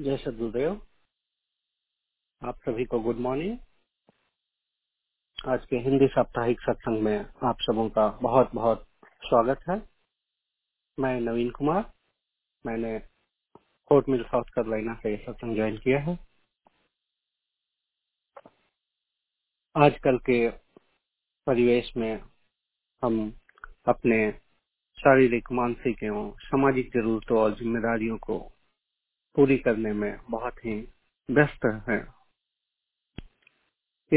जय सदगुरुदेव। आप सभी को गुड मॉर्निंग आज के हिंदी साप्ताहिक सत्संग में आप सबों का बहुत बहुत स्वागत है। मैं नवीन कुमार। मैंने फोर्ट मिल साउथ कैरोलिना से सत्संग ज्वाइन किया है। आजकल के परिवेश में हम अपने शारीरिक, मानसिक एवं सामाजिक जरूरतों और जिम्मेदारियों को पूरी करने में बहुत ही व्यस्त है।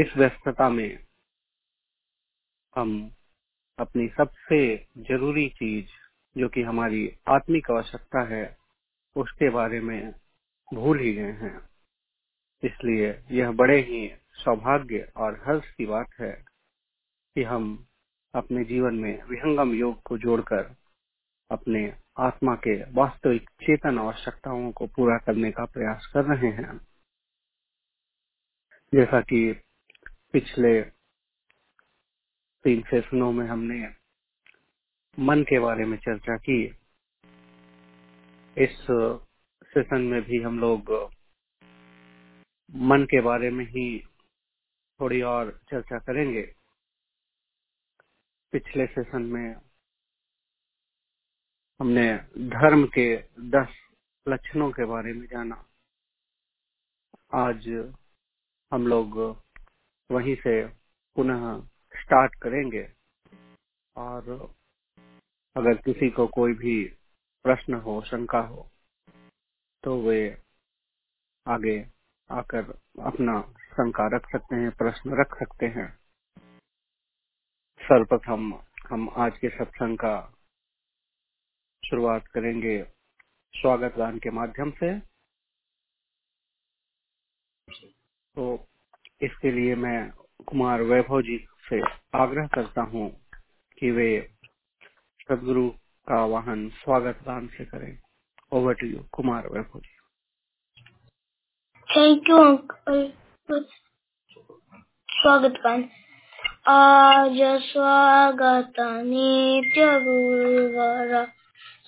इस व्यस्तता में हम अपनी सबसे ज़रूरी चीज़, जो कि हमारी आत्मिक आवश्यकता है, उसके बारे में भूल ही गए हैं। इसलिए यह बड़े ही सौभाग्य और हर्ष की बात है कि हम अपने जीवन में विहंगम योग को जोड़कर अपने आत्मा के वास्तविक चेतन आवश्यकताओं को पूरा करने का प्रयास कर रहे हैं। जैसा कि पिछले तीन सेशनों में हमने मन के बारे में चर्चा की, इस सेशन में भी हम लोग मन के बारे में ही थोड़ी और चर्चा करेंगे। पिछले सेशन में हमने धर्म के दस लक्षणों के बारे में जाना। आज हम लोग वहीं से पुनः स्टार्ट करेंगे। और अगर किसी को कोई भी प्रश्न हो, शंका हो तो वे आगे आकर अपना शंका रख सकते हैं, प्रश्न रख सकते हैं। सर्वप्रथम हम आज के सत्संग का शुरुआत करेंगे स्वागत गान के माध्यम से। तो इसके लिए मैं कुमार वैभव जी से आग्रह करता हूँ कि वे सदगुरु का वाहन स्वागत गान से करें। Over to you Kumar Vaibhav ji. Thank you uncle स्वागत गान। आज स्वागत नित्य गुरुवर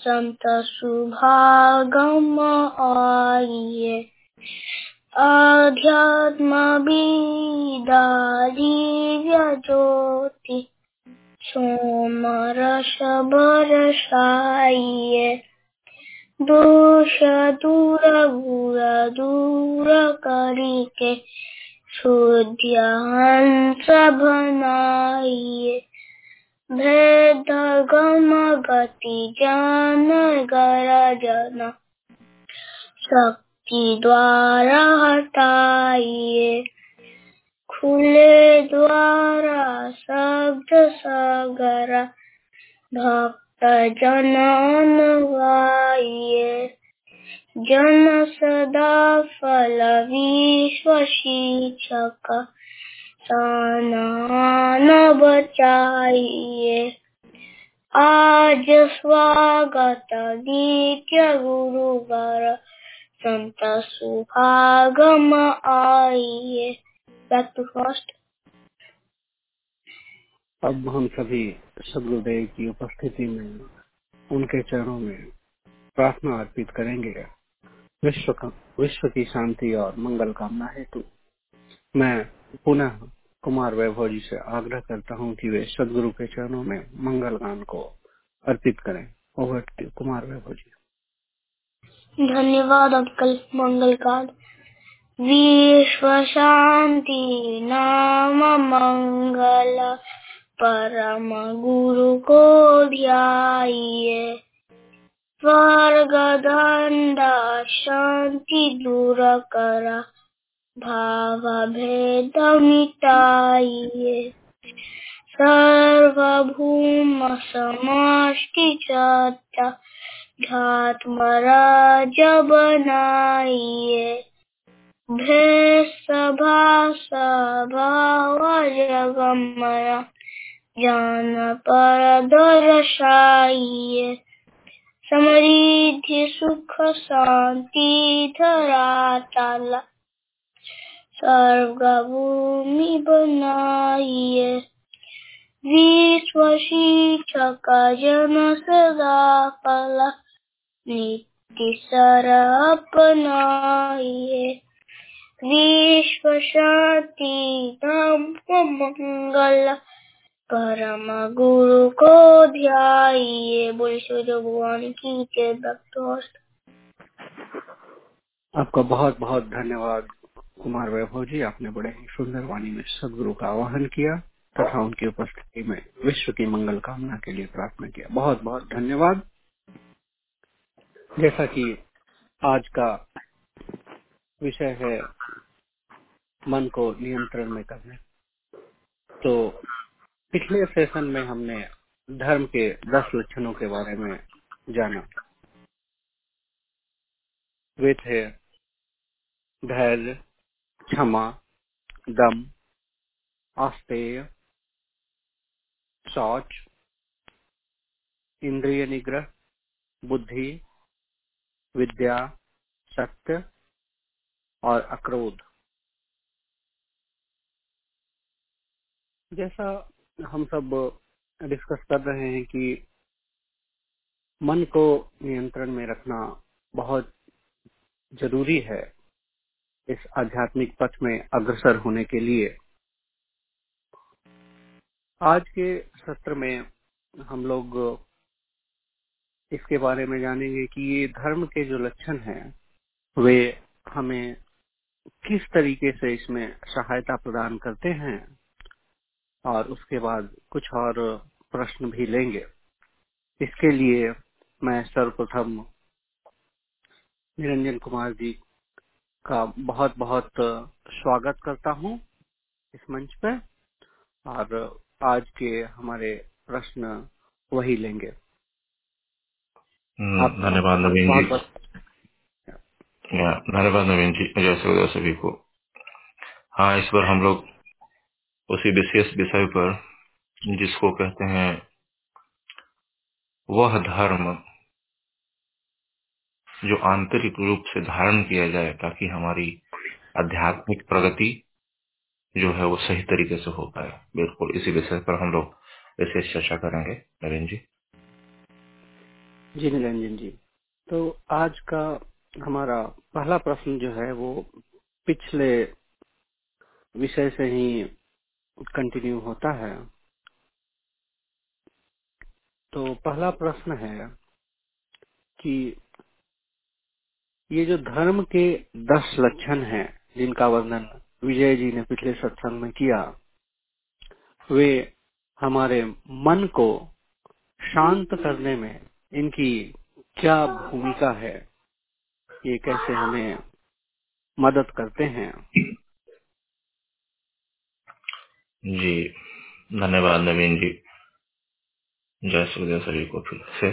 संत सुभागम आइए अध्यात्म दिव्य ज्योति सोमरस बरसाइए दोष दूर गुर दूर करिके शुद्ध हंस बनाइए भेद गम गति जन गर जन। शक्ति द्वारा हटाइए। खुले द्वारा शब्द सागर। भक्त जन अनुगाइए जन सदा फल विश्व शिक्षक सनान बचाइए। आज स्वागत नित्य गुरुवर संत सुभागम आइए। बैक टू फ़र्स्ट अब हम सभी सदगुरुदेव की उपस्थिति में, उनके चरणों में प्रार्थना अर्पित करेंगे। विश्व का विश्व की शांति और मंगल कामना हेतु मैं पुनः कुमार वैभव जी से आग्रह करता हूँ कि वे सदगुरु के चरणों में मंगल गान को अर्पित करें। ओवर कुमार वैभव जी। धन्यवाद अंकल, मंगल गान। विश्व शांति, नाम मंगल। परम गुरु को ध्याइए। स्वर्ग धंधा शांति दूर करा। भाव भेद मिटाइए सर्वभूम समष्टि चर्चा ध्यात्मराज बनाइए ज्ञान पर दर्शाइए समृद्धि, सुख, शांति धरातल स्वर्ग भूमि बनाइए विश्व शिक्षक जन सदा फल सर अपनाइए विश्व शांति धाम मंगल परम गुरु को ध्याइए बोले सूर्य भगवान की जय भक्त। आपका बहुत बहुत धन्यवाद। कुमार वैभव जी, आपने बड़े ही सुंदर वाणी में सदगुरु का आह्वान किया तथा उनकी उपस्थिति में विश्व की मंगल कामना के लिए प्रार्थना किया। बहुत बहुत धन्यवाद। जैसा कि आज का विषय है मन को नियंत्रण में करने। तो पिछले सेशन में हमने धर्म के दस लक्षणों के बारे में जाना। वे थे धैर्य क्षमा, दम आस्तेय शौच, इंद्रिय निग्रह, बुद्धि, विद्या, सत्य और अक्रोध। जैसा हम सब डिस्कस कर रहे हैं कि मन को नियंत्रण में रखना बहुत ज़रूरी है। इस आध्यात्मिक पथ में अग्रसर होने के लिए। आज के सत्र में हम लोग इसके बारे में जानेंगे कि ये धर्म के जो लक्षण हैं, वे हमें किस तरीके से इसमें सहायता प्रदान करते हैं और उसके बाद कुछ और प्रश्न भी लेंगे। इसके लिए मैं सर्वप्रथम निरंजन कुमार जी का बहुत बहुत स्वागत करता हूँ इस मंच पर और आज के हमारे प्रश्न वही लेंगे। धन्यवाद नवीन जी। धन्यवाद नवीन जी जय सूर्य सभी को। हाँ इस बार हम लोग उसी विशेष विषय पर जिसको कहते हैं वह धर्म। जो आंतरिक रूप से धारण किया जाए ताकि हमारी आध्यात्मिक प्रगति जो है वो सही तरीके से हो पाए। बिल्कुल, इसी विषय पर हम लोग विशेष चर्चा करेंगे। नवीन जी? जी निरंजन जी। तो आज का हमारा पहला प्रश्न जो है वो पिछले विषय से ही कंटिन्यू होता है। तो पहला प्रश्न है कि ये जो धर्म के दस लक्षण हैं जिनका वर्णन विजय जी ने पिछले सत्संग में किया, वे हमारे मन को शांत करने में इनकी क्या भूमिका है, ये कैसे हमें मदद करते हैं? जी, धन्यवाद नवीन जी। जय सूर्य सभी को फिर से।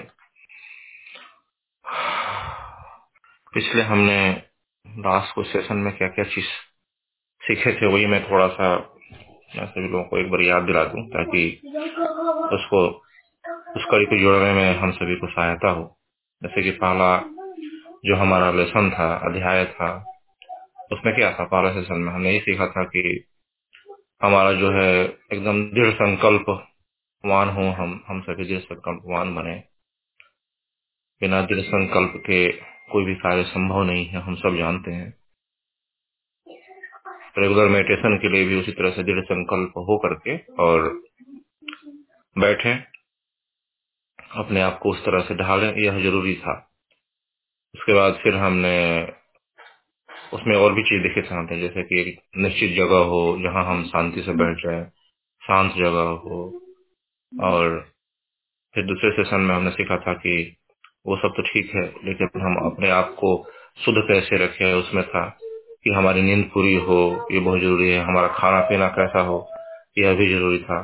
पिछले हमने लास्ट को सेशन में क्या क्या चीज़ सीखे थे, वही मैं थोड़ा सा सभी लोगों को एक बार याद दिला दूँ ताकि उसको, उस कड़ी को जोड़ने में हम सभी को सहायता हो। जैसे कि पहला जो हमारा लेसन था, अध्याय था, उसमें क्या था? पहला सेशन में हमने ये सीखा था कि हमारा जो है एकदम दृढ़ संकल्प वान हो हम हम सभी दृढ़ संकल्पवान बने। बिना दृढ़ संकल्प के कोई भी कार्य संभव नहीं है, हम सब जानते हैं। रेगुलर मेडिटेशन के लिए भी उसी तरह से दृढ़ संकल्प हो करके और बैठे, अपने आप को उस तरह से ढालें, यह ज़रूरी था। उसके बाद फिर हमने उसमें और भी चीज़ देखे हैं जैसे कि एक निश्चित जगह हो जहाँ हम शांति से बैठ जाए, शांत जगह हो और फिर दूसरे सेशन में हमने सीखा था कि वो सब तो ठीक है, लेकिन हम अपने आप को शुद्ध कैसे रखें उसमें था कि हमारी नींद पूरी हो, ये बहुत ज़रूरी है, हमारा खाना पीना कैसा हो, यह भी ज़रूरी था।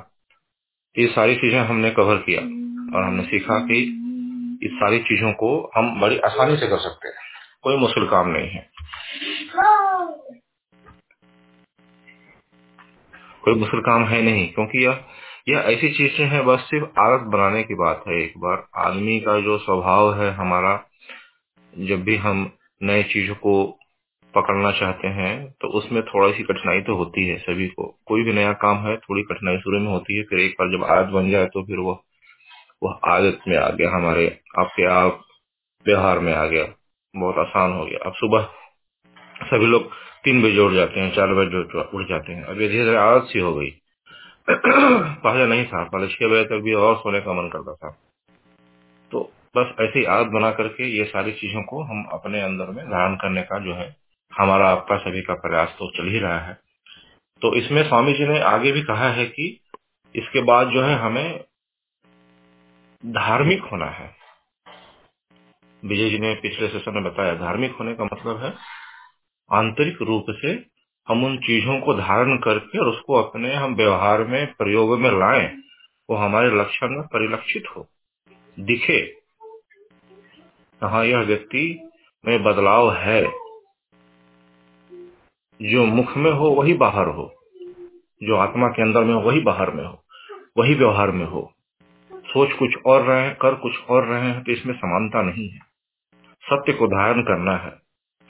ये सारी चीज़ें हमने कवर किया और हमने सीखा कि इस सारी चीज़ों को हम बड़ी आसानी से कर सकते हैं। कोई मुश्किल काम नहीं है। कोई मुश्किल काम है नहीं, क्योंकि यह यह ऐसी चीज़ें हैं, बस सिर्फ़ आदत बनाने की बात है एक बार। आदमी का जो स्वभाव है हमारा, जब भी हम नए चीज़ों को पकड़ना चाहते हैं तो उसमें थोड़ी सी कठिनाई तो होती है सभी को। कोई भी नया काम है, थोड़ी कठिनाई शुरू में होती है, फिर एक बार जब आदत बन जाए तो फिर वह वह आदत में आ गया हमारे, आपके आप, व्यवहार में आ गया। बहुत आसान हो गया। अब सुबह सभी लोग तीन बजे उठ जाते हैं, चार बजे उठ जाते हैं। अब ये धीरे धीरे आदत सी हो गई। पहले नहीं था पहले छह बजे तक भी और सोने का मन करता था। तो बस ऐसी आदत बना करके ये सारी चीज़ों को हम अपने अंदर में धारण करने का जो है, हमारा आपका सभी का प्रयास तो चल ही रहा है। तो इसमें स्वामी जी ने आगे भी कहा है कि इसके बाद जो है हमें धार्मिक होना है। विजय जी ने पिछले सेशन में बताया, धार्मिक होने का मतलब है आंतरिक रूप से हम उन चीज़ों को धारण करके और उसको अपने हम व्यवहार में, प्रयोग में लाए, वो हमारे लक्षण में परिलक्षित हो। दिखे। हाँ यह व्यक्ति में बदलाव है। जो मुख में हो, वही बाहर हो। जो आत्मा के अंदर में हो, वही बाहर में हो। वही व्यवहार में हो। सोच कुछ और रहे कर कुछ और रहे हैं तो इसमें समानता नहीं है। सत्य को धारण करना है।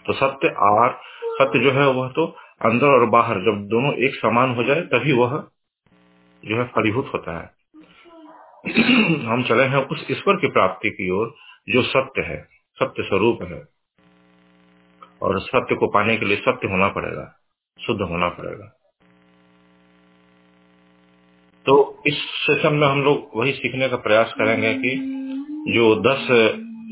तो सत्य आर, सत्य जो है, वह तो अंदर और बाहर जब दोनों एक समान हो जाए, तभी वह जो है फलीभूत होता है। हम चले हैं उस ईश्वर की प्राप्ति की ओर, जो सत्य है, सत्य स्वरूप है। और सत्य को पाने के लिए सत्य होना पड़ेगा, शुद्ध होना पड़ेगा। तो इस सेशन में हम लोग वही सीखने का प्रयास करेंगे कि जो दस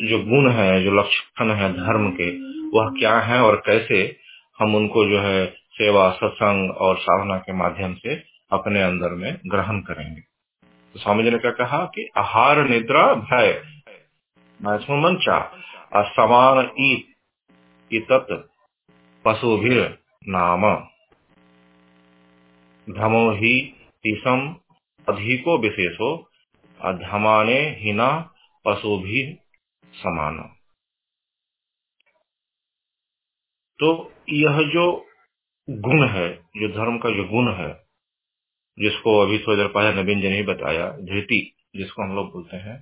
जो गुण है, जो लक्षण है धर्म के, वह क्या है और कैसे हम उनको जो है सेवा, सत्संग और साधना के माध्यम से अपने अंदर में ग्रहण करेंगे। तो स्वामी जी ने क्या कहा कि आहार निद्रा भय मंचा समान इत पशुभिर नाम। धमो ही तीसम अधिको विशेषो धमाने हिना पशु भी समान। तो यह जो गुण है जो धर्म का जो गुण है जिसको अभी थोड़ी देर पहले नवीन जी ने बताया धृति जिसको हम लोग बोलते हैं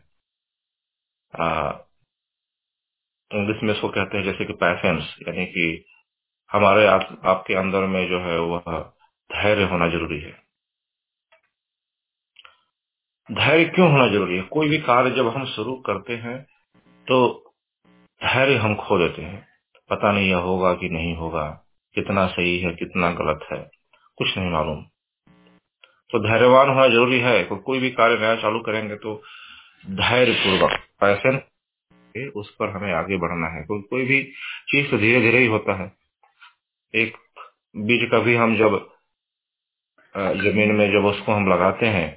इंग्लिश में इसको कहते हैं जैसे कि पैसेंस यानी कि हमारे आप, आपके अंदर में जो है वह धैर्य होना ज़रूरी है। धैर्य क्यों होना ज़रूरी है? कोई भी कार्य जब हम शुरू करते हैं तो धैर्य हम खो देते हैं। पता नहीं यह होगा कि नहीं होगा कितना सही है कितना गलत है कुछ नहीं मालूम। तो धैर्यवान होना ज़रूरी है तो कोई भी कार्य नया चालू करेंगे तो धैर्य पूर्वक पैसे उस पर हमें आगे बढ़ना है। क्योंकि कोई भी चीज़ तो धीरे धीरे ही होता है। एक बीज का भी हम जब ज़मीन में जब उसको हम लगाते हैं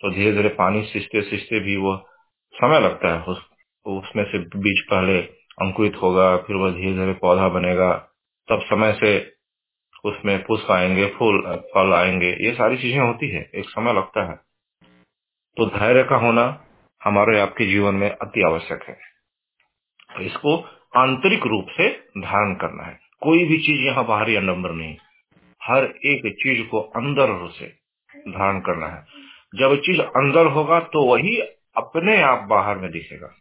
तो धीरे धीरे पानी सींचते सींचते भी वो समय लगता है। उस, उसमें से बीज पहले अंकुरित होगा, फिर वह धीरे धीरे पौधा बनेगा। तब समय से उसमें पुष्प आएँगे, फूल, फल आएँगे। ये सारी चीज़ें होती है, एक समय लगता है। तो धैर्य का होना हमारे आपके जीवन में अति आवश्यक है। इसको आंतरिक रूप से धारण करना है। कोई भी चीज़ यहाँ बाहरी अडम्बर नहीं। हर एक चीज़ को अंदर से धारण करना है। जब चीज़ अंदर होगा तो वही अपने आप बाहर में दिखेगा।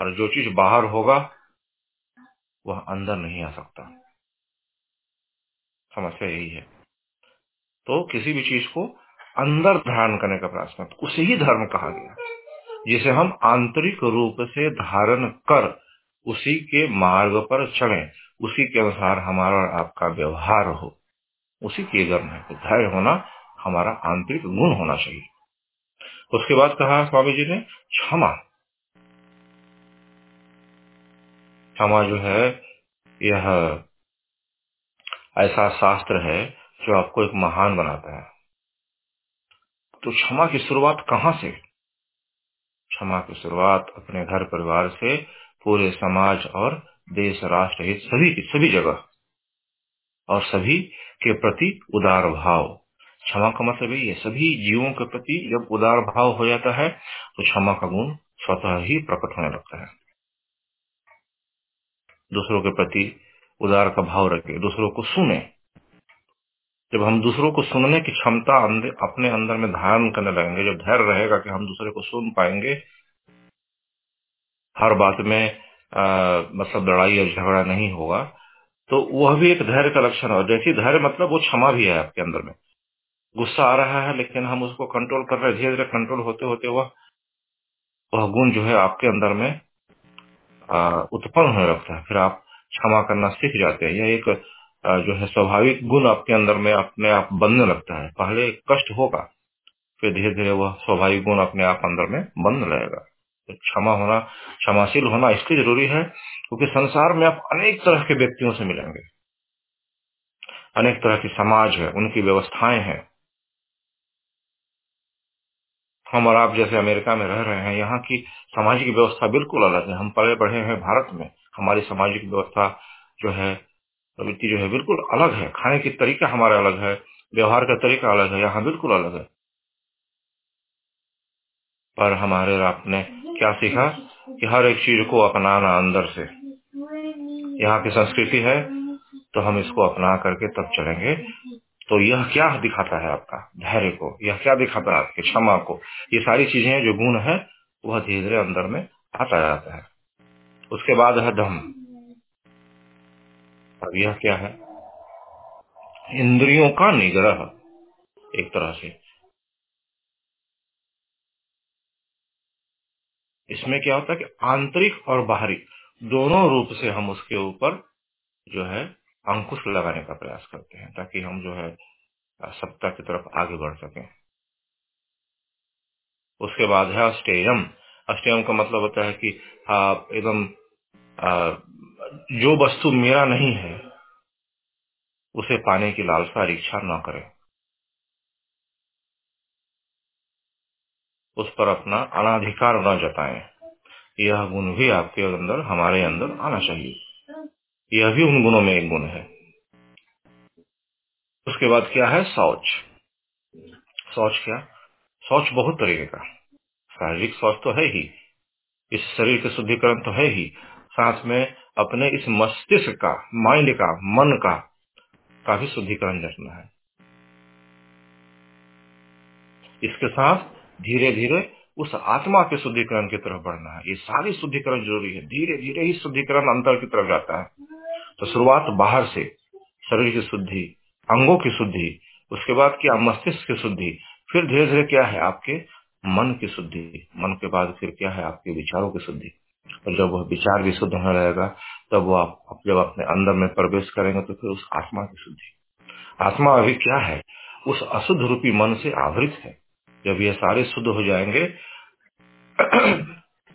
और जो चीज़ बाहर होगा, वह अंदर नहीं आ सकता। समस्या यही है। तो किसी भी चीज़ को अंदर धारण करने का प्रयास मत। उसे ही धर्म कहा गया। जिसे हम आंतरिक रूप से धारण कर, उसी के मार्ग पर चले, उसी के अनुसार हमारा और आपका व्यवहार हो, उसी के धर्म है धैर्य होना हमारा आंतरिक गुण होना चाहिए। उसके बाद कहा स्वामी जी ने, क्षमा। क्षमा जो है, यह ऐसा शास्त्र है जो आपको एक महान बनाता है। तो क्षमा की शुरुआत कहाँ से? क्षमा की शुरुआत अपने घर परिवार से, पूरे समाज और देश, राष्ट्र हित, सभी की, सभी जगह। और सभी के प्रति उदार भाव। क्षमा का मतलब ये सभी जीवों के प्रति जब उदार भाव हो जाता है तो क्षमा का गुण स्वतः ही प्रकट होने लगता है। दूसरों के प्रति उदार का भाव रखे दूसरों को सुने। जब हम दूसरों को सुनने की क्षमता अपने अंदर में धारण करने लगेंगे जब धैर्य रहेगा कि हम दूसरे को सुन पाएँगे हर बात में आ, मतलब लड़ाई और झगड़ा नहीं होगा तो वह भी एक धैर्य का लक्षण है। जैसी धैर्य मतलब वो क्षमा भी है आपके अंदर में। गुस्सा आ रहा है लेकिन हम उसको कंट्रोल कर रहे धीरे धीरे कंट्रोल होते होते वह वह गुण जो है आपके अंदर में उत्पन्न होने लगता है, फिर आप क्षमा करना सीख जाते हैं। यह एक जो है स्वाभाविक गुण आपके अंदर में अपने आप बनने लगता है। पहले कष्ट होगा, फिर धीरे धीरे वह स्वाभाविक गुण अपने आप अंदर में बनने लगेगा। तो क्षमा होना, क्षमाशील होना इसलिए ज़रूरी है, क्योंकि संसार में आप अनेक तरह के व्यक्तियों से मिलेंगे। अनेक तरह की समाज है, उनकी व्यवस्थाएँ हैं। हम और आप जैसे अमेरिका में रह रहे हैं, यहाँ की सामाजिक व्यवस्था बिल्कुल अलग है। हम पले बढ़े हैं भारत में। हमारी सामाजिक व्यवस्था जो है, प्रवृत्ति जो है बिल्कुल अलग है। खाने की तरीका हमारा अलग है, व्यवहार का तरीका अलग है, यहाँ बिल्कुल अलग है। पर हमारे आपने क्या सीखा? कि हर एक चीज़ को अपनाना अंदर से। यहाँ की संस्कृति है तो हम इसको अपना करके तब चलेंगे। तो यह क्या दिखाता है आपका? धैर्य को। यह क्या दिखाता है आपके? क्षमा को। ये सारी चीज़ें जो गुण है, वह धीरे धीरे अंदर में आता जाता है। उसके बाद है धम। अब यह क्या है? इंद्रियों का निग्रह, एक तरह से। इसमें क्या होता है कि आंतरिक और बाहरी दोनों रूप से हम उसके ऊपर जो है अंकुश लगाने का प्रयास करते हैं, ताकि हम जो है सत्ता की तरफ़ आगे बढ़ सके। उसके बाद है अष्टेयम। अष्टेयम का मतलब होता है कि एकदम जो वस्तु मेरा नहीं है, उसे पाने की लालसा इच्छा न करें। उस पर अपना अनाधिकार न जताएँ। यह गुण भी आपके अंदर, हमारे अंदर आना चाहिए। यह भी उन गुणों में एक गुण है। उसके बाद क्या है? शौच। शौच क्या? शौच बहुत तरीके का। शारीरिक शौच तो है ही। इस शरीर के शुद्धिकरण तो है ही। साथ में अपने इस मस्तिष्क का माइंड का, मन का काफ़ी शुद्धिकरण रखना है। इसके साथ धीरे धीरे उस आत्मा के शुद्धिकरण की तरफ़ बढ़ना है। ये सारी शुद्धिकरण ज़रूरी है। धीरे धीरे ही शुद्धिकरण अंतर की तरफ़ जाता है। तो शुरुआत बाहर से, शरीर की शुद्धि, अंगों की शुद्धि, उसके बाद क्या मस्तिष्क की शुद्धि, फिर धीरे धीरे क्या है आपके मन की शुद्धि, मन के बाद फिर क्या है आपके विचारों की शुद्धि। और जब वह विचार भी शुद्ध होने रहेगा तब वो आप जब अपने अंदर में प्रवेश करेंगे तो फिर उस आत्मा की शुद्धि। आत्मा अभी क्या है? उस अशुद्ध रूपी मन से आवृत है। जब ये सारे शुद्ध हो जाएँगे,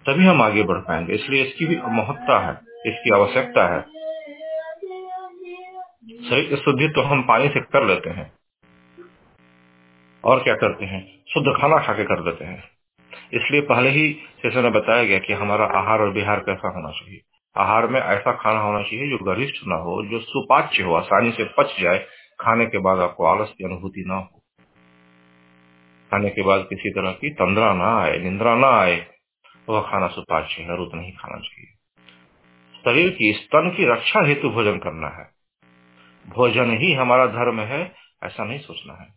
तभी हम आगे बढ़ पाएँगे। इसलिए इसकी भी महत्ता है, इसकी आवश्यकता है। शरीर शुद्धि तो हम पानी से कर लेते हैं। और क्या करते हैं? शुद्ध खाना खा के कर लेते हैं। इसलिए पहले ही सेशन में बताया गया कि हमारा आहार और विहार कैसा होना चाहिए। आहार में ऐसा खाना होना चाहिए जो गरिष्ठ ना हो, जो सुपाच्य हो, आसानी से पच जाए। खाने के बाद आपको आलस की अनुभूति न हो। खाने के बाद किसी तरह की तंद्रा ना आए, निंद्रा ना आए, वह खाना सुपाच्य है उतना ही खाना चाहिए। शरीर की स्तन की रक्षा हेतु भोजन करना है। भोजन ही हमारा धर्म है, ऐसा नहीं सोचना है।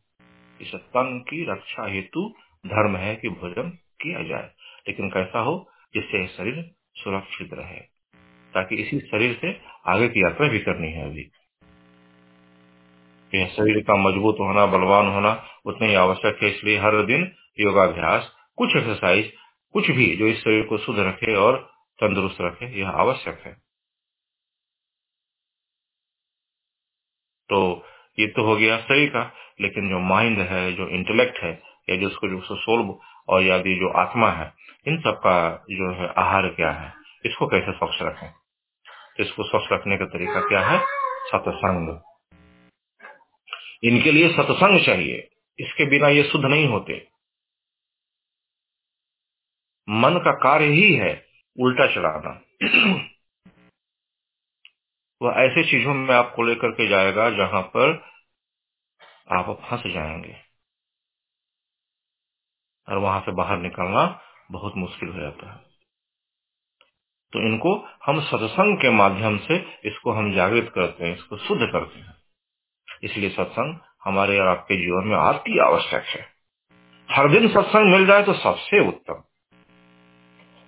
इस तन की रक्षा हेतु धर्म है कि भोजन किया जाए। लेकिन कैसा हो, जिससे शरीर सुरक्षित रहे, ताकि इसी शरीर से आगे की यात्रा भी करनी है अभी। यह शरीर का मज़बूत होना, बलवान होना, उतना ही आवश्यक है, इसलिए हर दिन योगाभ्यास, कुछ एक्सरसाइज कुछ भी जो इस शरीर को शुद्ध रखे और तंदुरुस्त रखे, यह आवश्यक है। तो ये तो हो गया शरीर का, लेकिन जो माइंड है, जो इंटेलेक्ट है, या जो उसको जो सोल और या जो आत्मा है, इन सब का जो है आहार क्या है? इसको कैसे स्वच्छ रखें? इसको स्वच्छ रखने का तरीका क्या है? सत्संग। इनके लिए सत्संग चाहिए, इसके बिना ये शुद्ध नहीं होते। मन का कार्य ही है उल्टा चलाना। वह ऐसे चीज़ों में आपको लेकर के जाएगा जहाँ पर आप फंस जाएँगे। और वहाँ से बाहर निकलना बहुत मुश्किल हो जाता है। तो इनको हम सत्संग के माध्यम से इसको हम जागृत करते हैं, इसको शुद्ध करते हैं। इसलिए सत्संग हमारे और आपके जीवन में अति आवश्यक है। हर दिन सत्संग मिल जाए तो सबसे उत्तम।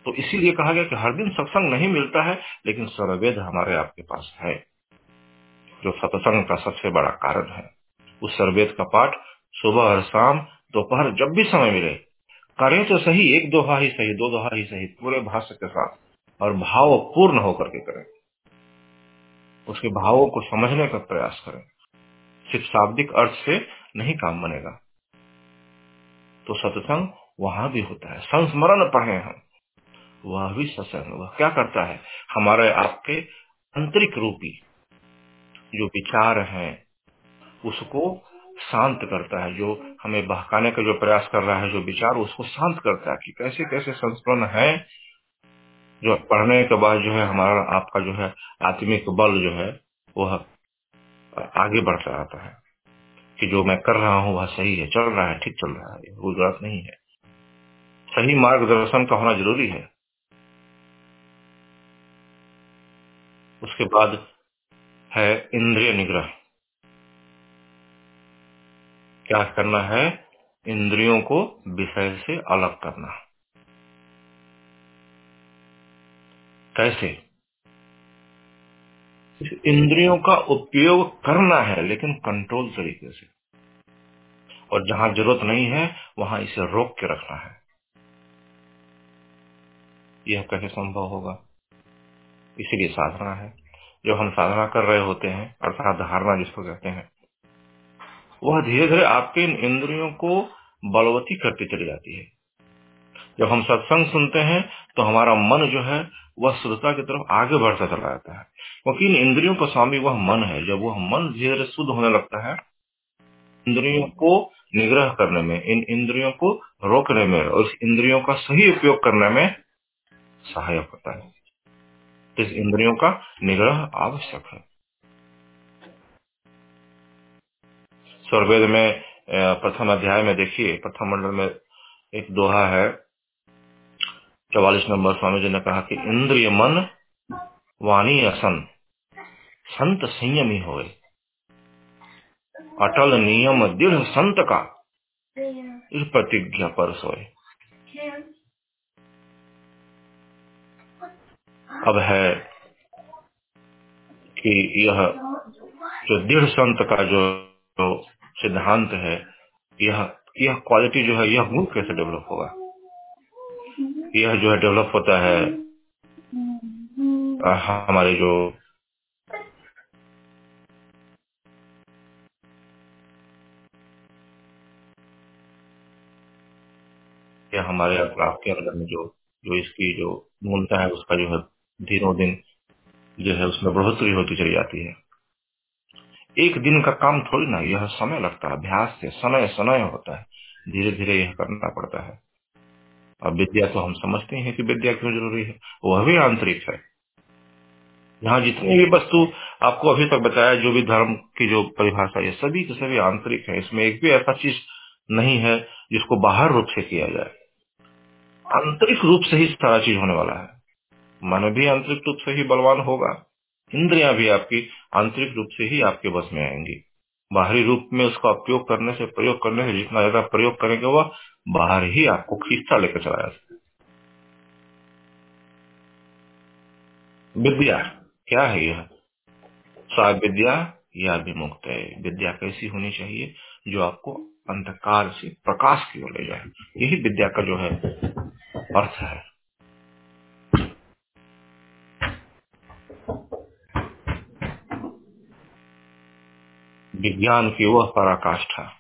तो इसीलिए कहा गया कि हर दिन सत्संग नहीं मिलता है, लेकिन सर्वेद हमारे आपके पास है, जो सत्संग का सबसे बड़ा कारण है। उस सर्वेद का पाठ सुबह और शाम, दोपहर जब भी समय मिले, करें तो सही, एक दोहा ही सही, दो दोहा ही सही, पूरे भाष्य के साथ, और भाव पूर्ण होकर के करें। उसके भावों को समझने का प्रयास करें। सिर्फ़ शाब्दिक अर्थ से नहीं काम बनेगा। तो सत्संग वहाँ भी होता है। संस्मरण पढ़े हम। वह भी सत्संग वह क्या करता है? हमारे आपके आंतरिक रूपी जो विचार हैं, उसको शांत करता है। जो हमें बहकाने का जो प्रयास कर रहा है, जो विचार, उसको शांत करता है कि कैसे कैसे संस्करण है? जो पढ़ने के बाद जो है, हमारा आपका जो है, आत्मिक बल जो है, वह आगे बढ़ता रहता है। कि जो मैं कर रहा हूँ, वह सही है। चल रहा है, ठीक चल रहा है। वो गलत नहीं है। सही मार्गदर्शन का होना ज़रूरी है। उसके बाद है इंद्रिय निग्रह। क्या करना है? इंद्रियों को विषय से अलग करना। कैसे? इंद्रियों का उपयोग करना है, लेकिन कंट्रोल तरीके से। और जहाँ ज़रूरत नहीं है, वहाँ इसे रोक के रखना है। यह कैसे संभव होगा? इसीलिए साधना है। जो हम साधना कर रहे होते हैं, अर्थात धारणा जिसको कहते हैं, वह धीरे धीरे आपके इन इंद्रियों को बलवती करती चली जाती है। जब हम सत्संग सुनते हैं तो हमारा मन जो है, वह शुद्धता की तरफ़ आगे बढ़ता चला जाता है। क्योंकि इन इंद्रियों का स्वामी वह मन है। जब वह मन धीरे शुद्ध होने लगता है, इंद्रियों को निग्रह करने में, इन इंद्रियों को रोकने में और इंद्रियों का सही उपयोग करने में सहायक होता है। इस इंद्रियों का निग्रह आवश्यक है। स्वर्वेद में प्रथम अध्याय में देखिए, प्रथम मंडल में एक दोहा है। चौवालीस नंबर स्वामी जी ने कहा कि इंद्रिय मन वाणी असन, संत संयमी हो अटल नियम दृढ़ संत का इस प्रतिज्ञा पर सोए। अब है कि यह जो दृढ़ संत का जो सिद्धांत है, यह यह क्वालिटी जो है, यह गुण कैसे डेवलप होगा? यह जो है डेवलप होता है हमारे जो या हमारे आपके अंदर में जो जो इसकी जो मूलता है, उसका जो है दिनों दिन जो है उसमें बढ़ोतरी होती चली जाती है। एक दिन का काम थोड़ी ना, यह समय लगता है, अभ्यास से समय समय होता है धीरे धीरे यह करना पड़ता है। अब विद्या तो हम समझते हैं कि विद्या क्यों ज़रूरी है, वह भी आंतरिक है। यहाँ जितनी भी वस्तु आपको अभी तक बताया, जो भी धर्म की जो परिभाषा है सभी के सभी आंतरिक है, इसमें एक भी ऐसा चीज़ नहीं है जिसको बाहर रूप से किया जाए। आंतरिक रूप से ही सारा चीज़ होने वाला है। मन भी आंतरिक रूप से ही बलवान होगा, इंद्रिया भी आपकी आंतरिक रूप से ही आपके बस में आएँगी। बाहरी रूप में उसका उपयोग करने से, प्रयोग करने से जितना ज़्यादा प्रयोग करेंगे वह बाहर ही आपको खींचता लेकर चला जाता विद्या, क्या है यह? सा विद्या, या विमुक्त है? विद्या कैसी होनी चाहिए जो आपको अंधकार से प्रकाश की ओर ले जाए? यही विद्या का जो है अर्थ है। विज्ञान की वह पराकाष्ठा,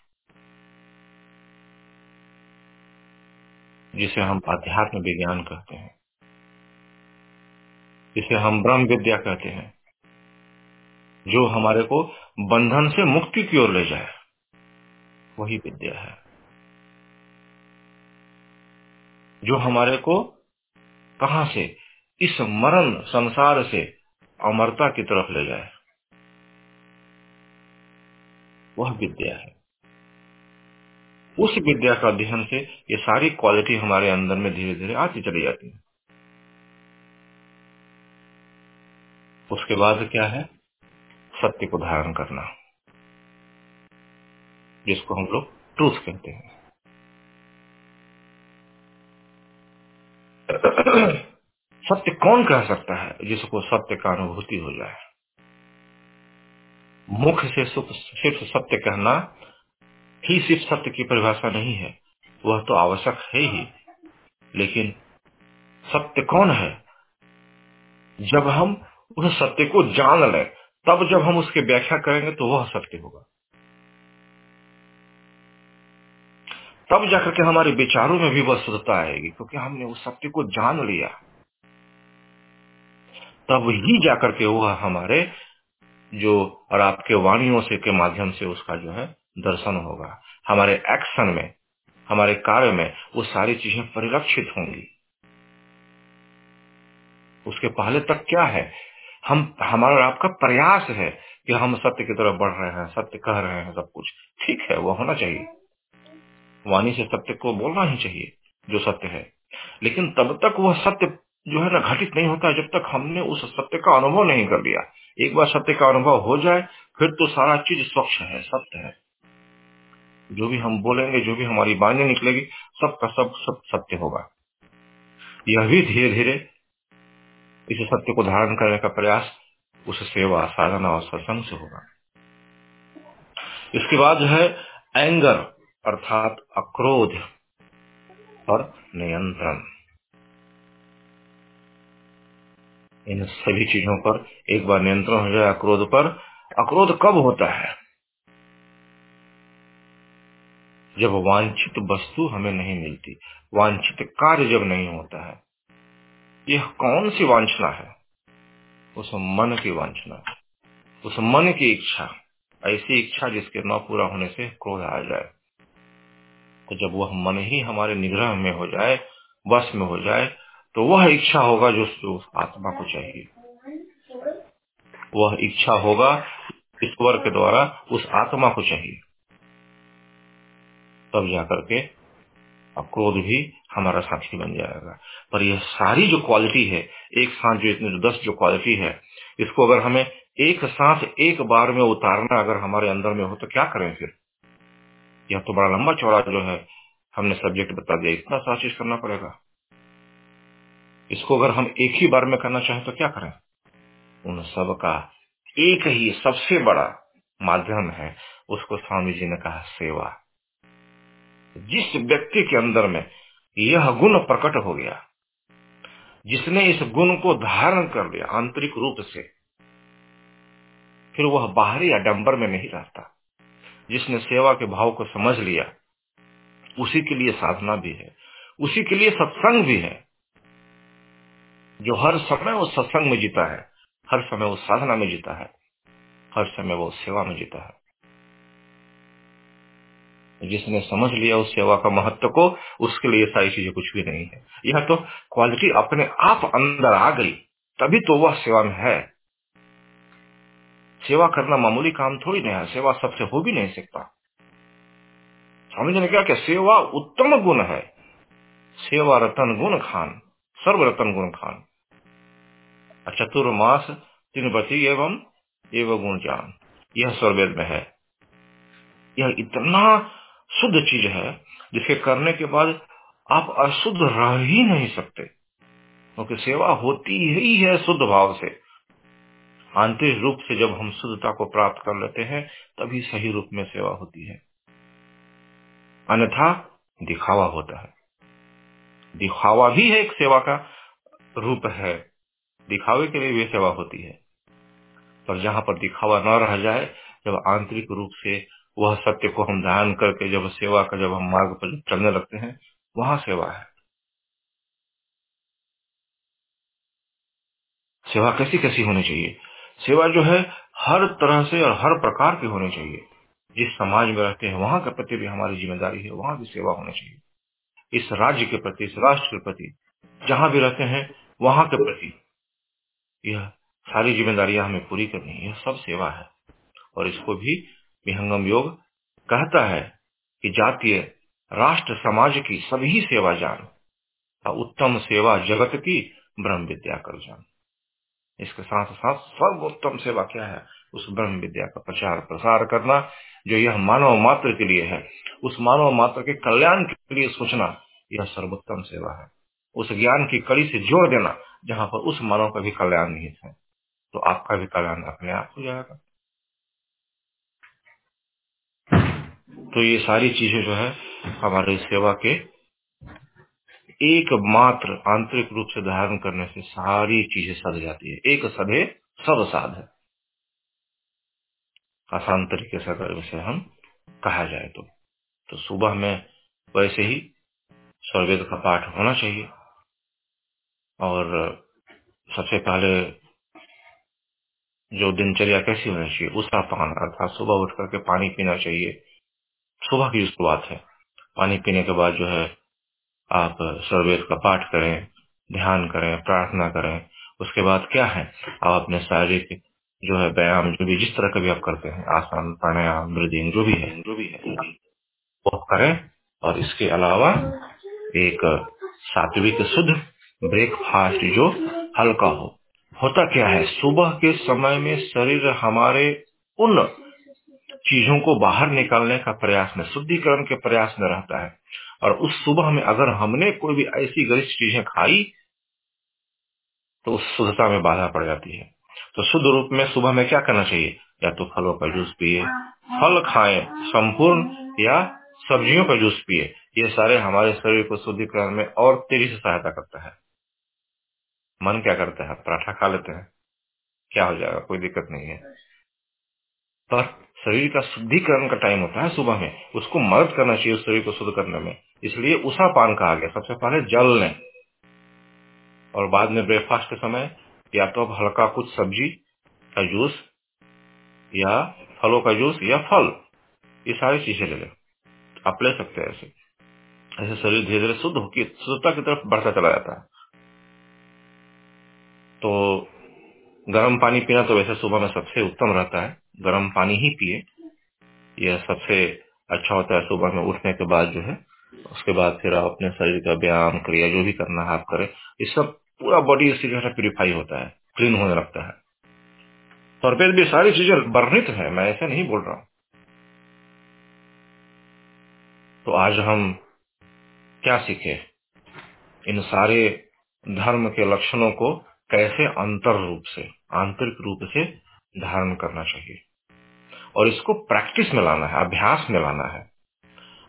जिसे हम अध्यात्म विज्ञान कहते हैं, जिसे हम ब्रह्म विद्या कहते हैं, जो हमारे को बंधन से मुक्ति की ओर ले जाए, वही विद्या है। जो हमारे को कहा से, इस मरण संसार से अमरता की तरफ़ ले जाए वह विद्या है। उस विद्या का अध्ययन से ये सारी क्वालिटी हमारे अंदर में धीरे धीरे आती चली जाती है। उसके बाद क्या है? सत्य को धारण करना, जिसको हम लोग ट्रूथ कहते हैं। सत्य कौन कह सकता है जिसको सत्य का अनुभूति हो जाए? मुख से सिर्फ़ सत्य कहना ही सिर्फ़ सत्य की परिभाषा नहीं है। वह तो आवश्यक है ही। लेकिन सत्य कौन है? जब हम उस सत्य को जान लें, तब जब हम उसकी व्याख्या करेंगे तो वह सत्य होगा। तब जाकर के हमारे विचारों में भी वह शुद्धता आएगी, क्योंकि हमने उस सत्य को जान लिया। तब ही जाकर के वह हमारे जो और आपके वाणियों से के माध्यम से उसका जो है दर्शन होगा। हमारे एक्शन में, हमारे कार्य में वो सारी चीज़ें परिलक्षित होंगी। उसके पहले तक क्या है? हम, हमारा आपका प्रयास है कि हम सत्य की तरफ़ बढ़ रहे हैं, सत्य कह रहे हैं सब कुछ। ठीक है, वो होना चाहिए। वाणी से सत्य को बोलना ही चाहिए, जो सत्य है। लेकिन तब तक वह सत्य जो है ना घटित नहीं होता जब तक हमने उस सत्य का अनुभव नहीं कर लिया। एक बार सत्य का अनुभव हो जाए, फिर तो सारा चीज़ स्वच्छ है, सत्य है। जो भी हम बोलेंगे, जो भी हमारी बाणी निकलेगी, सब का सब सब सत्य होगा। यह भी धीरे धीरे इस सत्य को धारण करने का प्रयास, उस सेवा, साधना और सत्संग से होगा। इसके बाद जो है एंगर, अर्थात अक्रोध और नियंत्रण। इन सभी चीज़ों पर एक बार नियंत्रण हो जाए अक्रोध पर। अक्रोध कब होता है? जब वांछित वस्तु हमें नहीं मिलती, वांछित कार्य जब नहीं होता है, यह कौन सी वांछना है? उस मन की वांछना, उस मन की इच्छा, ऐसी इच्छा जिसके न पूरा होने से क्रोध आ जाए। तो जब वह मन ही हमारे निग्रह में हो जाए बस में हो जाए तो वह इच्छा होगा जो उस आत्मा को चाहिए। वह इच्छा होगा ईश्वर के द्वारा उस आत्मा को चाहिए। तब जाकर के क्रोध भी हमारा साथी बन जाएगा। पर यह सारी जो क्वालिटी है, एक साथ जो इतने जो दस जो क्वालिटी है, इसको अगर हमें एक साथ एक बार में उतारना अगर हमारे अंदर में हो तो क्या करें फिर? यह तो बड़ा लंबा चौड़ा जो है, हमने सब्जेक्ट बता दिया, इतना सारा चीज़ करना पड़ेगा। इसको अगर हम एक ही बार में करना चाहें तो क्या करें? उन सब का एक ही सबसे बड़ा माध्यम है उसको स्वामी जी ने कहा सेवा। जिस व्यक्ति के अंदर में यह गुण प्रकट हो गया, जिसने इस गुण को धारण कर लिया आंतरिक रूप से, फिर वह बाहरी आडंबर में नहीं रहता। जिसने सेवा के भाव को समझ लिया, उसी के लिए साधना भी है, उसी के लिए सत्संग भी है। जो हर समय वो सत्संग में जीता है, हर समय वो साधना में जीता है, हर समय वो सेवा में जीता है। जिसने समझ लिया उस सेवा का महत्व को, उसके लिए सारी चीज़ें कुछ भी नहीं है। यह तो क्वालिटी अपने आप अंदर आ गई, तभी तो वह सेवा में है। सेवा करना मामूली काम थोड़ी नहीं है, सेवा सबसे हो भी नहीं सकता। स्वामी जी ने क्या क्या सेवा उत्तम गुण है? सेवा रतन गुण खान। सर्व रतन गुण खान। चतुर्मास तीन बची एवं एवं गुण जान यह स्वर्वेद में है। यह इतना शुद्ध चीज़ है, जिसके करने के बाद आप अशुद्ध रह ही नहीं सकते। क्योंकि तो सेवा होती ही है शुद्ध भाव से। आंतरिक रूप से जब हम शुद्धता को प्राप्त कर लेते हैं, तभी सही रूप में सेवा होती है। अन्यथा दिखावा होता है। दिखावा भी है एक सेवा का रूप है। दिखावे के लिए भी सेवा होती है। पर जहाँ पर दिखावा न रह जाए, जब आंतरिक रूप से वह सत्य को हम ध्यान करके जब सेवा का जब हम मार्ग पर चलने लगते हैं, वहाँ सेवा है। सेवा कैसी कैसी होनी चाहिए? सेवा जो है हर तरह से और हर प्रकार की होनी चाहिए। जिस समाज में रहते हैं, वहाँ के प्रति भी हमारी ज़िम्मेदारी है, वहाँ भी सेवा होनी चाहिए। इस राज्य के प्रति, इस राष्ट्र के प्रति, जहाँ भी रहते हैं, वहाँ के प्रति। यह सारी जिम्मेदारियाँ हमें पूरी करनी है। यह सब सेवा है। और इसको भी विहंगम योग कहता है कि जातीय, राष्ट्र, समाज की सभी सेवा जान उत्तम सेवा जगत की ब्रह्म विद्या कर जान। इसके साथ साथ सर्वोत्तम सेवा क्या है? उस ब्रह्म विद्या का प्रचार प्रसार करना, जो यह मानव मात्र के लिए है, उस मानव मात्र के कल्याण के लिए सोचना, यह सर्वोत्तम सेवा है। उस ज्ञान की कड़ी से जोड़ देना, जहाँ पर उस मानव का भी कल्याण निहित है। तो आपका भी कल्याण अपने आप हो जाएगा। तो ये सारी चीज़ें जो है, हमारे सेवा के एकमात्र आंतरिक रूप से धारण करने से सारी चीज़ें सद जाती है। एक सदे सब साध है। आसान तरीके से अगर उसे हम कहा जाए तो। तो सुबह में वैसे ही सर्वेद का पाठ होना चाहिए। और सबसे पहले जो दिनचर्या कैसी होनी चाहिए, उसका पान, अर्थात सुबह उठ करके पानी पीना चाहिए। सुबह की शुरुआत है। पानी पीने के बाद जो है, आप सर्वेद का पाठ करें, ध्यान करें, प्रार्थना करें। उसके बाद क्या है? आप अपने शारीरिक जो है व्यायाम, जो भी जिस तरह का भी आप करते हैं, आसान, प्राणायाम, ब्रीदिंग, जो भी है, जो भी है, वो करें। और इसके अलावा एक सात्विक शुद्ध ब्रेकफास्ट जो हल्का हो। होता क्या है? सुबह के समय में शरीर हमारे उन चीज़ों को बाहर निकालने का प्रयास में, शुद्धिकरण के प्रयास में रहता है। और उस सुबह में अगर हमने कोई भी ऐसी गरिष्ठ चीज़ें खाई तो उस शुद्धता में बाधा पड़ जाती है। तो शुद्ध रूप में सुबह में क्या करना चाहिए? या तो फलों का जूस पिए, फल खाएँ, संपूर्ण या सब्जियों का जूस पिए। ये सारे हमारे शरीर को शुद्धिकरण में और तेज़ी से सहायता करता है। मन क्या करता है? पराठा खा लेते हैं। क्या हो जाएगा? कोई दिक्कत नहीं है। पर शरीर का शुद्धिकरण का टाइम होता है सुबह में। उसको मदद करना चाहिए उस शरीर को शुद्ध करने में। इसलिए उषा पान कहा गया। सबसे पहले जल लें। और बाद में ब्रेकफास्ट के समय या तो आप हल्का कुछ सब्ज़ी का जूस या फलों का जूस या फल, ये सारी चीज़ें ले लें। आप ले सकते हैं ऐसे। ऐसे शरीर धीरे धीरे शुद्ध होकर शुद्धता की तरफ़ बढ़ता चला जाता है। तो गर्म पानी पीना तो वैसे सुबह में सबसे उत्तम रहता है। गर्म पानी ही पिए। यह सबसे अच्छा होता है सुबह में उठने के बाद जो है। उसके बाद फिर आप अपने शरीर का व्यायाम क्रिया जो भी करना है आप करें। इस सब पूरा बॉडी इसी तरह प्यूरिफाई होता है क्लीन होने लगता है। और फिर भी सारी चीज़ें वर्णित है, मैं ऐसे नहीं बोल रहा हूँ। तो आज हम क्या सीखे? इन सारे धर्म के लक्षणों को कैसे अंतर रूप से, आंतरिक रूप से धारण करना चाहिए। और इसको प्रैक्टिस में लाना है, अभ्यास में लाना है।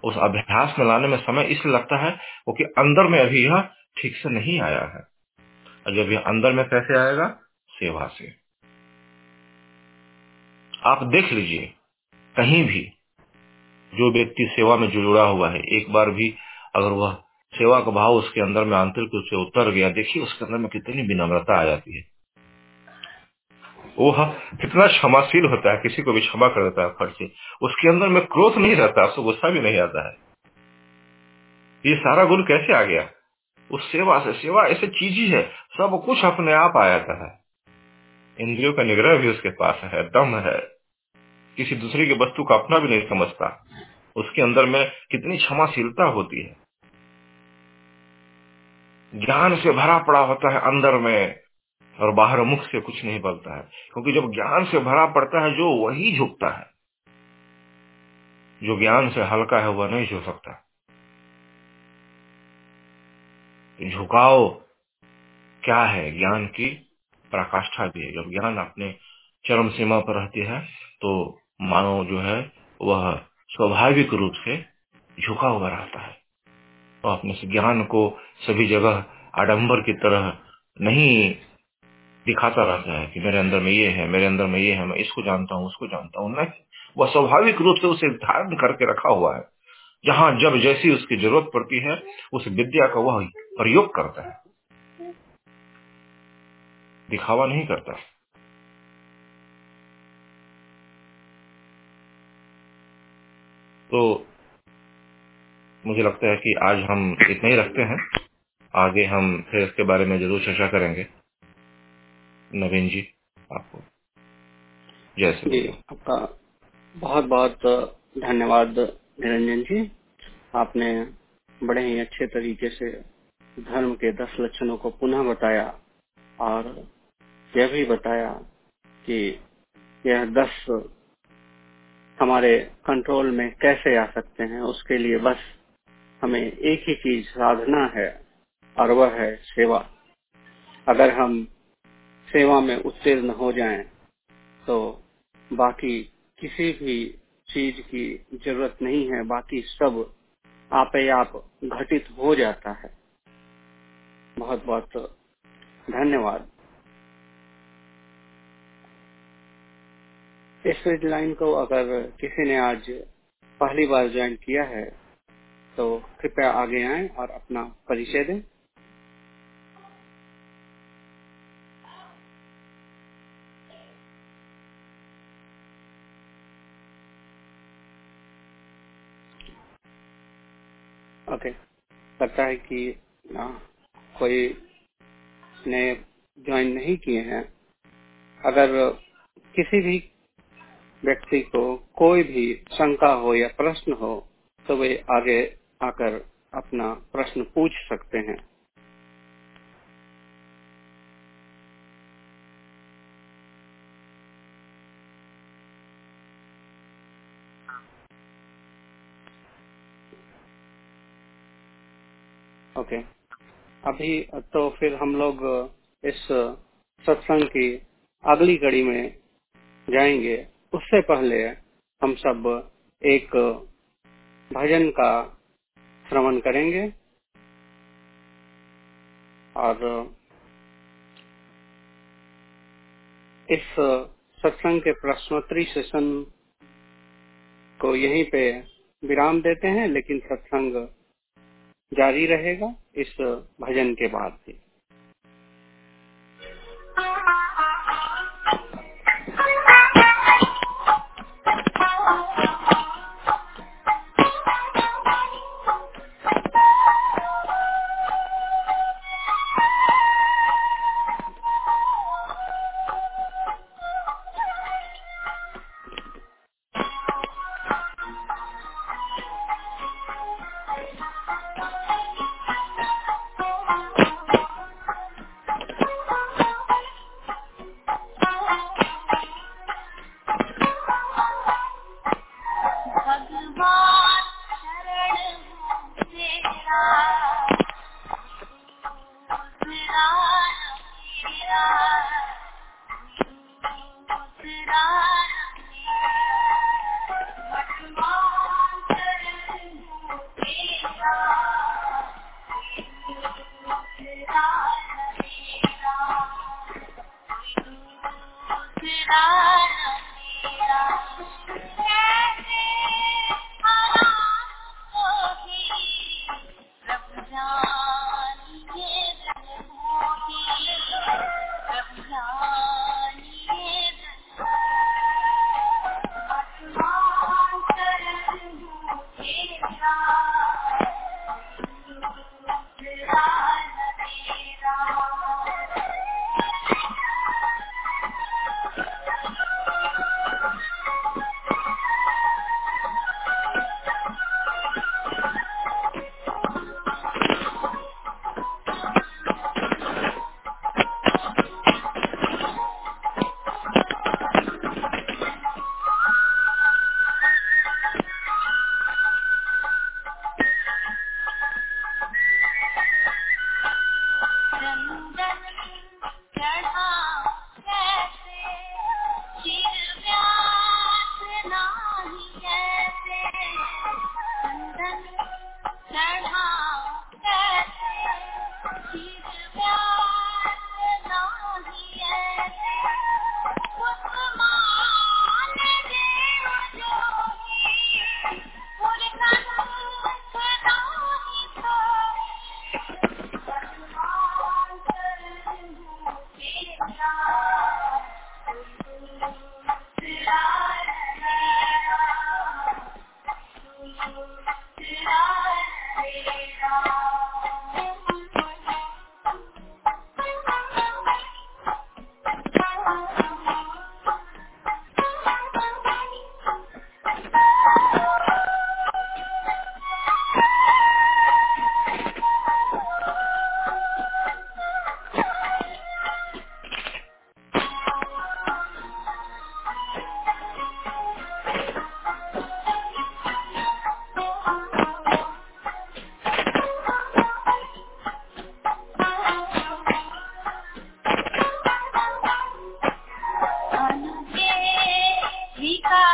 उस अभ्यास में लाने में समय इसलिए लगता है, क्योंकि अंदर में अभी यह ठीक से नहीं आया है। और जब यह अंदर में कैसे आएगा? सेवा से। आप देख लीजिए, कहीं भी जो व्यक्ति सेवा में जुड़ा हुआ है, एक बार भी अगर वह सेवा का भाव उसके अंदर में आंतरिक रूप से उतर गया, देखिए उसके अंदर में कितनी विनम्रता आ जाती है। वो कितना क्षमाशील होता है, किसी को भी क्षमा कर देता है फट से। उसके अंदर में क्रोध नहीं रहता, उसको गुस्सा भी नहीं आता है। ये सारा गुण कैसे आ गया? उस सेवा से, सेवा ऐसे चीज़ ही है सब कुछ अपने आप आ जाता है। इंद्रियों का निग्रह भी उसके पास है, दम है। किसी दूसरे की वस्तु का अपना भी नहीं समझता। उसके अंदर में कितनी क्षमाशीलता होती है। ज्ञान से भरा पड़ा होता है अंदर में, और बाहर मुख से कुछ नहीं बोलता है। क्योंकि जब ज्ञान से भरा पड़ता है, जो वही झुकता है। जो ज्ञान से हल्का है, वह नहीं झुक सकता। झुकाव क्या है? ज्ञान की पराकाष्ठा भी है। जब ज्ञान अपने चरम सीमा पर रहती है तो मानव जो है, वह स्वाभाविक रूप से झुका हुआ रहता है। तो अपने ज्ञान को सभी जगह आडंबर की तरह नहीं दिखाता रहता है कि मेरे अंदर में ये है, मेरे अंदर में ये है, मैं इसको जानता हूँ, उसको जानता हूँ। वह स्वाभाविक रूप से उसे धारण करके रखा हुआ है। जहाँ जब जैसी उसकी ज़रूरत पड़ती है, उस विद्या का वह प्रयोग करता है। दिखावा नहीं करता। तो मुझे लगता है कि आज हम इतना ही रखते हैं। आगे हम फिर इसके बारे में ज़रूर चर्चा करेंगे। नवीन जी, आपको। जय जी, आपका बहुत बहुत धन्यवाद निरंजन जी। आपने बड़े ही अच्छे तरीके से धर्म के दस लक्षणों को पुनः बताया और यह भी बताया कि यह दस हमारे कंट्रोल में कैसे आ सकते हैं, उसके लिए बस हमें एक ही चीज़ साधना है और वह है सेवा। अगर हम सेवा में उत्तीर्ण हो जाएँ तो बाकी किसी भी चीज़ की ज़रूरत नहीं है, बाकी सब आप आप घटित हो जाता है। बहुत बहुत धन्यवाद। इस लाइन को अगर किसी ने आज पहली बार ज्वाइन किया है तो कृपया आगे आए और अपना परिचय दें। लगता है कि, ना, कोई ने ज्वाइन नहीं किए हैं। अगर किसी भी व्यक्ति को कोई भी शंका हो या प्रश्न हो तो वे आगे आकर अपना प्रश्न पूछ सकते हैं। ओके। अभी तो फिर हम लोग इस सत्संग की अगली कड़ी में जाएँगे। उससे पहले हम सब एक भजन का श्रवण करेंगे। और इस सत्संग के प्रश्नोत्तरी सेशन को यहीं पे विराम देते हैं, लेकिन सत्संग जारी रहेगा इस भजन के बाद भी।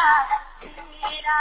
मेरा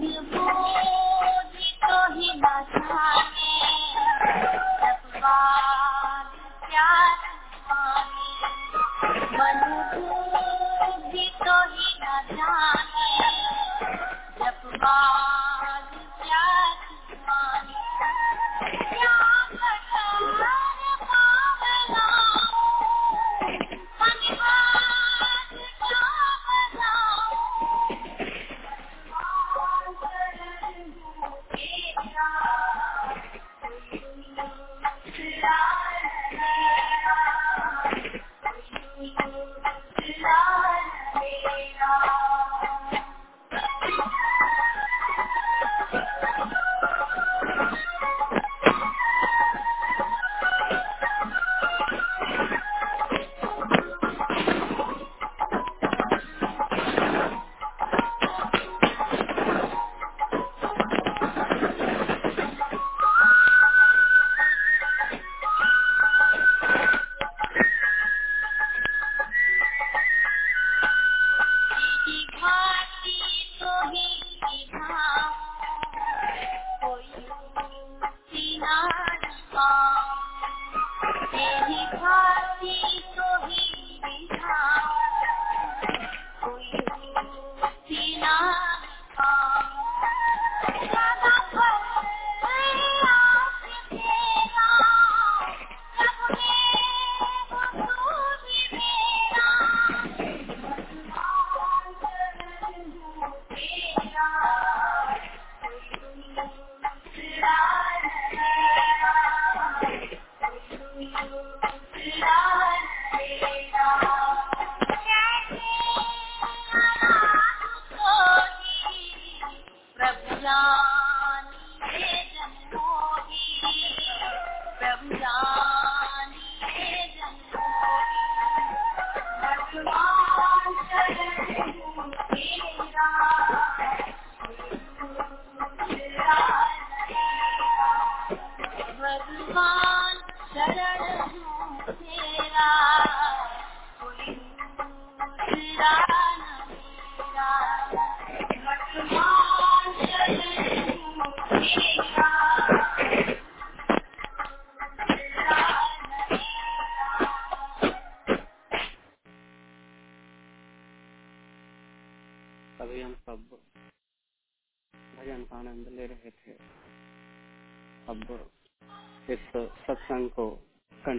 भू जी तो ही बाधा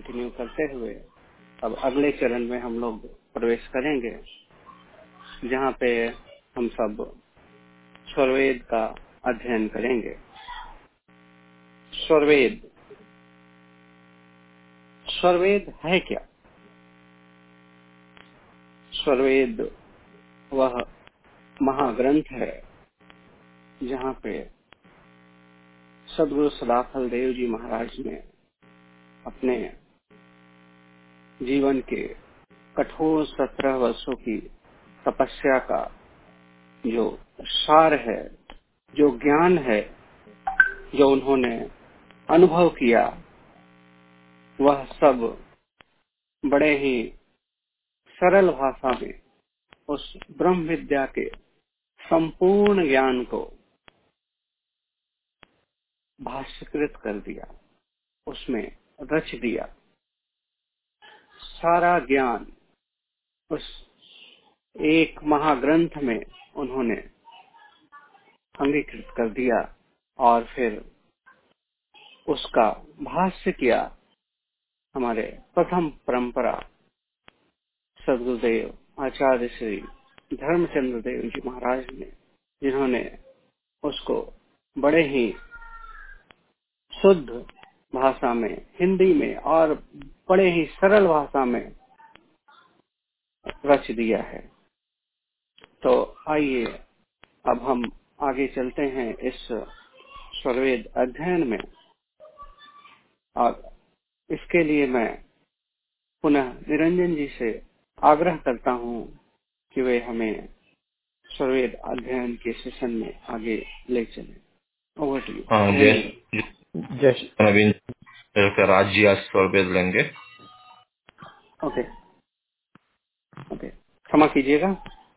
करते हुए, अब अगले चरण में हम लोग प्रवेश करेंगे, जहाँ पे हम सब स्वरवेद का अध्ययन करेंगे। स्वरवेद। स्वरवेद है क्या? स्वरवेद वह महाग्रंथ है, जहाँ पे सदगुरु सदाफल देव जी महाराज ने अपने जीवन के कठोर सत्रह वर्षों की तपस्या का जो सार है, जो ज्ञान है, जो उन्होंने अनुभव किया, वह सब बड़े ही सरल भाषा में उस ब्रह्म विद्या के संपूर्ण ज्ञान को भाष्यकृत कर दिया, उसमें रच दिया। सारा ज्ञान उस एक महाग्रंथ में उन्होंने अंगीकृत कर दिया और फिर उसका भाष्य किया। हमारे प्रथम परंपरा सदगुरुदेव आचार्य श्री धर्मचंद्र देव जी महाराज ने, जिन्होंने उसको बड़े ही शुद्ध भाषा में हिंदी में और बड़े ही सरल भाषा में रच दिया है। तो आइए अब हम आगे चलते हैं इस स्वरवेद अध्ययन में। और इसके लिए मैं पुनः निरंजन जी से आग्रह करता हूँ कि वे हमें स्वरवेद अध्ययन के सेशन में आगे ले चले। ओवर टू यू नवीन राज्य स्वरवेद लेंगे ओके ओके क्षमा कीजिएगा।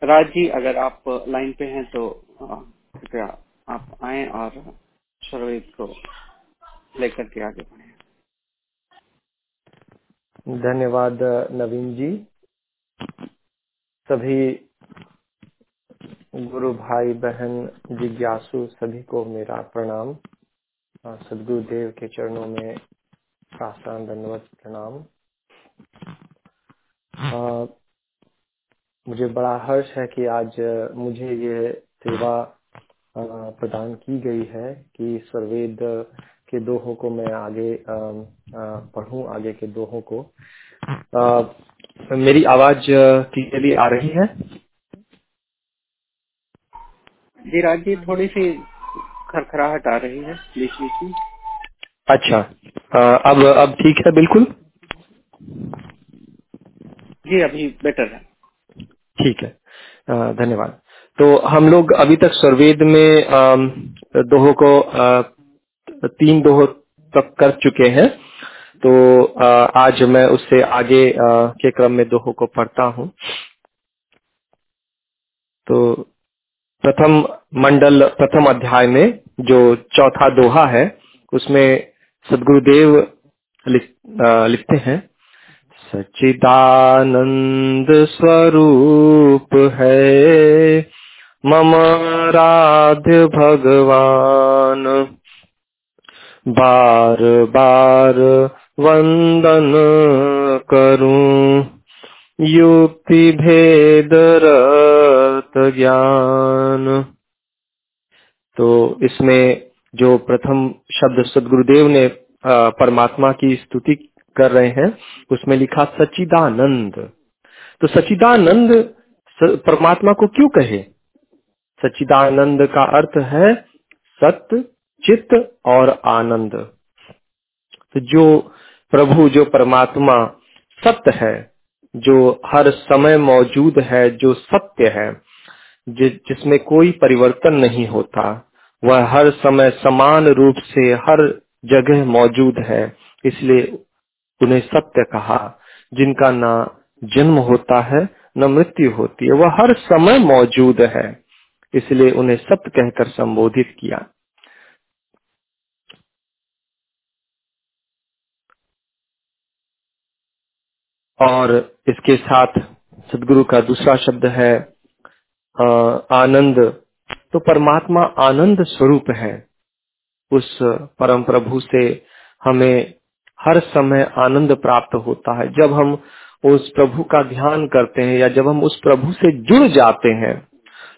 राज जी अगर आप लाइन पे हैं तो कृपया आप आए और स्वरवेद को लेकर के आगे बढ़े। धन्यवाद नवीन जी। सभी गुरु भाई बहन जिज्ञासु सभी को मेरा प्रणाम। सदगुरु देव के चरणों में साष्टांग दंडवत प्रणाम। मुझे बड़ा हर्ष है कि आज मुझे ये सेवा प्रदान की गई है कि स्वरवेद के दोहों को मैं आगे पढ़ूं आगे के दोहों को। आ, मेरी आवाज़ क्लियरली आ रही है? जी राज जी थोड़ी सी खरखराहट आ रही है बीच बीच में अच्छा आ, अब अब ठीक है बिल्कुल? जी अभी बेटर है। ठीक है धन्यवाद। तो हम लोग अभी तक स्वरवेद में दोहों को तीन दोहों तक कर चुके हैं। तो आज मैं उससे आगे के क्रम में दोहों को पढ़ता हूँ। तो प्रथम मंडल प्रथम अध्याय में जो चौथा दोहा है उसमें सदगुरुदेव लिख, लिखते हैं सचिदानंद स्वरूप है मम राध्य भगवान। बार बार वंदन करूँ। युक्ति भेद ज्ञान। तो इसमें जो प्रथम शब्द सदगुरुदेव ने परमात्मा की स्तुति कर रहे हैं, उसमें लिखा सचिदानंद तो सचिदानंद परमात्मा को क्यों कहे? सचिदानंद का अर्थ है सत्य, चित्त और आनंद। तो जो प्रभु, जो परमात्मा सत्य है जो हर समय मौजूद है जो सत्य है जि, जिसमें कोई परिवर्तन नहीं होता वह हर समय समान रूप से हर जगह मौजूद है इसलिए उन्हें सत्य कहा। जिनका न जन्म होता है न मृत्यु होती है वह हर समय मौजूद है इसलिए उन्हें सत्य कहकर संबोधित किया। और इसके साथ सदगुरु का दूसरा शब्द है आनंद। तो परमात्मा आनंद स्वरूप है। उस परम प्रभु से हमें हर समय आनंद प्राप्त होता है। जब हम उस प्रभु का ध्यान करते हैं या जब हम उस प्रभु से जुड़ जाते हैं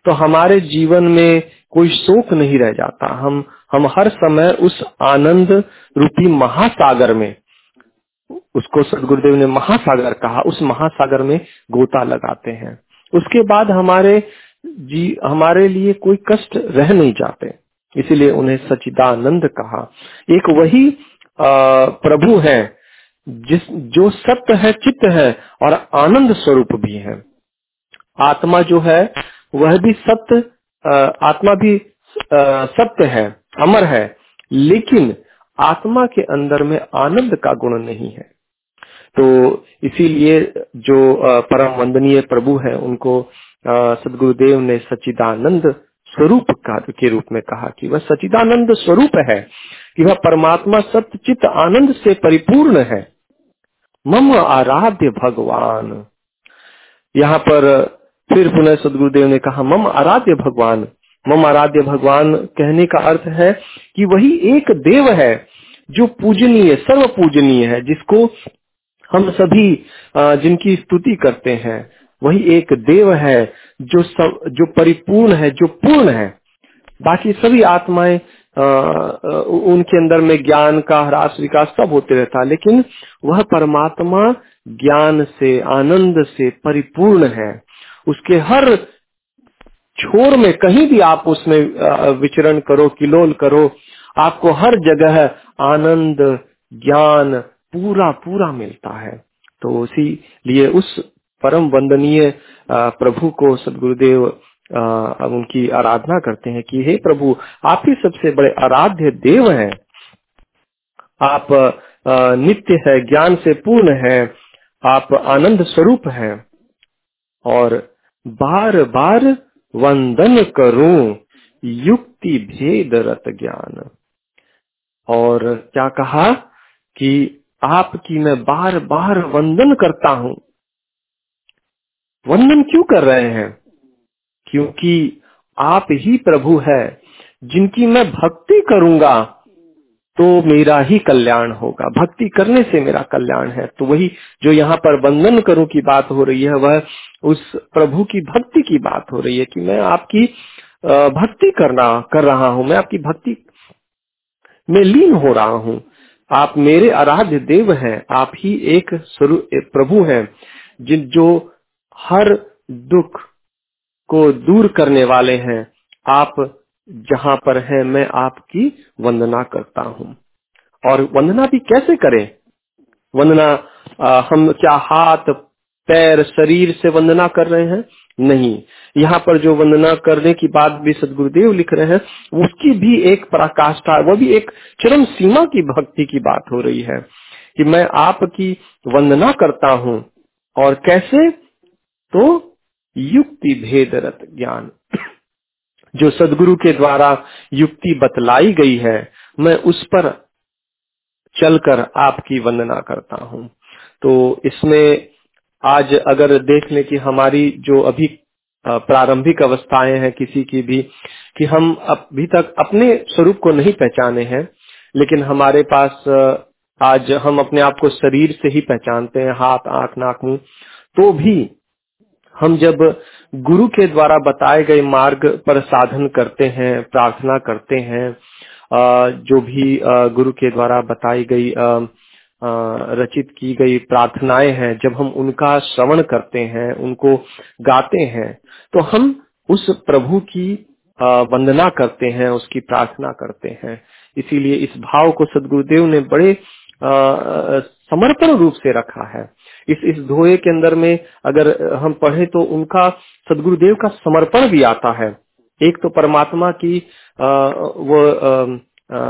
तो हमारे जीवन में कोई शोक नहीं रह जाता। हम हम हर समय उस आनंद रूपी महासागर में उसको सदगुरुदेव ने महासागर कहा। उस महासागर में गोता लगाते हैं। उसके बाद हमारे जी, हमारे लिए कोई कष्ट रह नहीं जाते। इसीलिए उन्हें सचिदानंद कहा। एक वही प्रभु है, जिस, जो सत्य है, चित्त है और आनंद स्वरूप भी है। आत्मा जो है, वह भी सत्य आत्मा भी सत्य है, अमर है। लेकिन आत्मा के अंदर में आनंद का गुण नहीं है। तो इसीलिए जो परम वंदनीय प्रभु है, उनको सदगुरुदेव ने सचिदानंद स्वरूप का, के रूप में कहा कि वह सचिदानंद स्वरूप है, कि वह परमात्मा सत्य चित्त आनंद से परिपूर्ण है। मम आराध्य भगवान। यहाँ पर फिर पुनः सदगुरुदेव ने कहा, मम आराध्य भगवान मम आराध्य भगवान कहने का अर्थ है कि वही एक देव है जो पूजनीय सर्व पूजनीय है, जिसको हम सभी जिनकी स्तुति करते हैं। वही एक देव है जो सब, जो परिपूर्ण है, जो पूर्ण है। बाकी सभी आत्माएँ उनके अंदर में ज्ञान का, ह्रास विकास सब होते रहता है, लेकिन वह परमात्मा ज्ञान से, आनंद से परिपूर्ण है। उसके हर छोर में कहीं भी आप उसमें विचरण करो, किलोल करो, आपको हर जगह आनंद, ज्ञान पूरा पूरा मिलता है। तो उसी लिए उस परम वंदनीय प्रभु को सदगुरुदेव उनकी आराधना करते हैं कि हे प्रभु, आप ही सबसे बड़े आराध्य देव हैं। आप नित्य है, ज्ञान से पूर्ण है, आप आनंद स्वरूप है। और बार बार वंदन करूँ युक्ति भेद रत ज्ञान। और क्या कहा कि आपकी मैं बार बार वंदन करता हूँ। वंदन क्यों कर रहे हैं? क्योंकि आप ही प्रभु है, जिनकी मैं भक्ति करूँगा। तो मेरा ही कल्याण होगा। भक्ति करने से मेरा कल्याण है। तो वही जो यहाँ पर वंदन करूँ की बात हो रही है, वह उस प्रभु की भक्ति की बात हो रही है कि मैं आपकी भक्ति करना, कर रहा हूँ। मैं आपकी भक्ति में लीन हो रहा हूँ। आप मेरे आराध्य देव हैं। आप ही एक स्वरूप प्रभु हैं, जिन, जो हर दुख को दूर करने वाले हैं। आप जहाँ पर है मैं आपकी वंदना करता हूँ। और वंदना भी कैसे करें? वंदना आ, हम क्या हाथ पैर शरीर से वंदना कर रहे हैं? नहीं। यहाँ पर जो वंदना करने की बात भी सदगुरुदेव लिख रहे हैं उसकी भी एक पराकाष्ठा वो भी एक चरम सीमा की भक्ति की बात हो रही है कि मैं आपकी वंदना करता हूँ। और कैसे? तो युक्ति भेद रत ज्ञान। जो सदगुरु के द्वारा युक्ति बतलाई गई है, मैं उस पर चलकर आपकी वंदना करता हूँ। तो इसमें आज अगर देख लें कि हमारी जो अभी प्रारंभिक अवस्थाएँ हैं किसी की भी, कि हम अभी तक अपने स्वरूप को नहीं पहचाने हैं, लेकिन हमारे पास आज हम अपने आप को शरीर से ही पहचानते हैं, हाथ, आँख, नाक, मुँह तो भी हम जब गुरु के द्वारा बताए गए मार्ग पर साधन करते हैं, प्रार्थना करते हैं जो भी गुरु के द्वारा बताई गई रचित की गई प्रार्थनाएँ हैं, जब हम उनका श्रवण करते हैं, उनको गाते हैं तो हम उस प्रभु की वंदना करते हैं, उसकी प्रार्थना करते हैं। इसीलिए इस भाव को सदगुरुदेव ने बड़े समर्पण रूप से रखा है। इस इस धोए के अंदर में अगर हम पढ़े तो उनका सदगुरुदेव का समर्पण भी आता है। एक तो परमात्मा की वो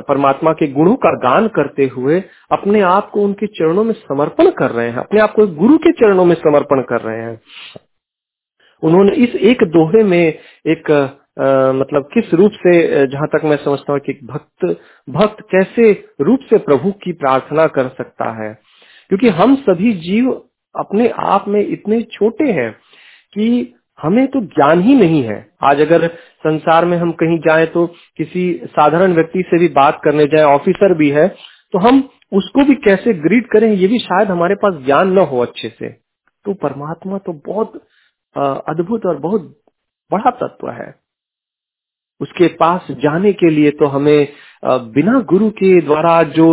परमात्मा के गुणों का गान करते हुए अपने आप को उनके चरणों में समर्पण कर रहे हैं अपने आप को गुरु के चरणों में समर्पण कर रहे हैं। उन्होंने इस एक दोहे में एक आ, मतलब किस रूप से जहाँ तक मैं समझता हूँ कि भक्त भक्त कैसे रूप से प्रभु की प्रार्थना कर सकता है। क्योंकि हम सभी जीव अपने आप में इतने छोटे हैं कि हमें तो ज्ञान ही नहीं है। आज अगर संसार में हम कहीं जाएँ तो किसी साधारण व्यक्ति से भी बात करने जाए, ऑफिसर भी है तो हम उसको भी कैसे ग्रीट करें, ये भी शायद हमारे पास ज्ञान न हो अच्छे से। तो परमात्मा तो बहुत अद्भुत और बहुत बड़ा तत्व है। उसके पास जाने के लिए तो हमें बिना गुरु के द्वारा जो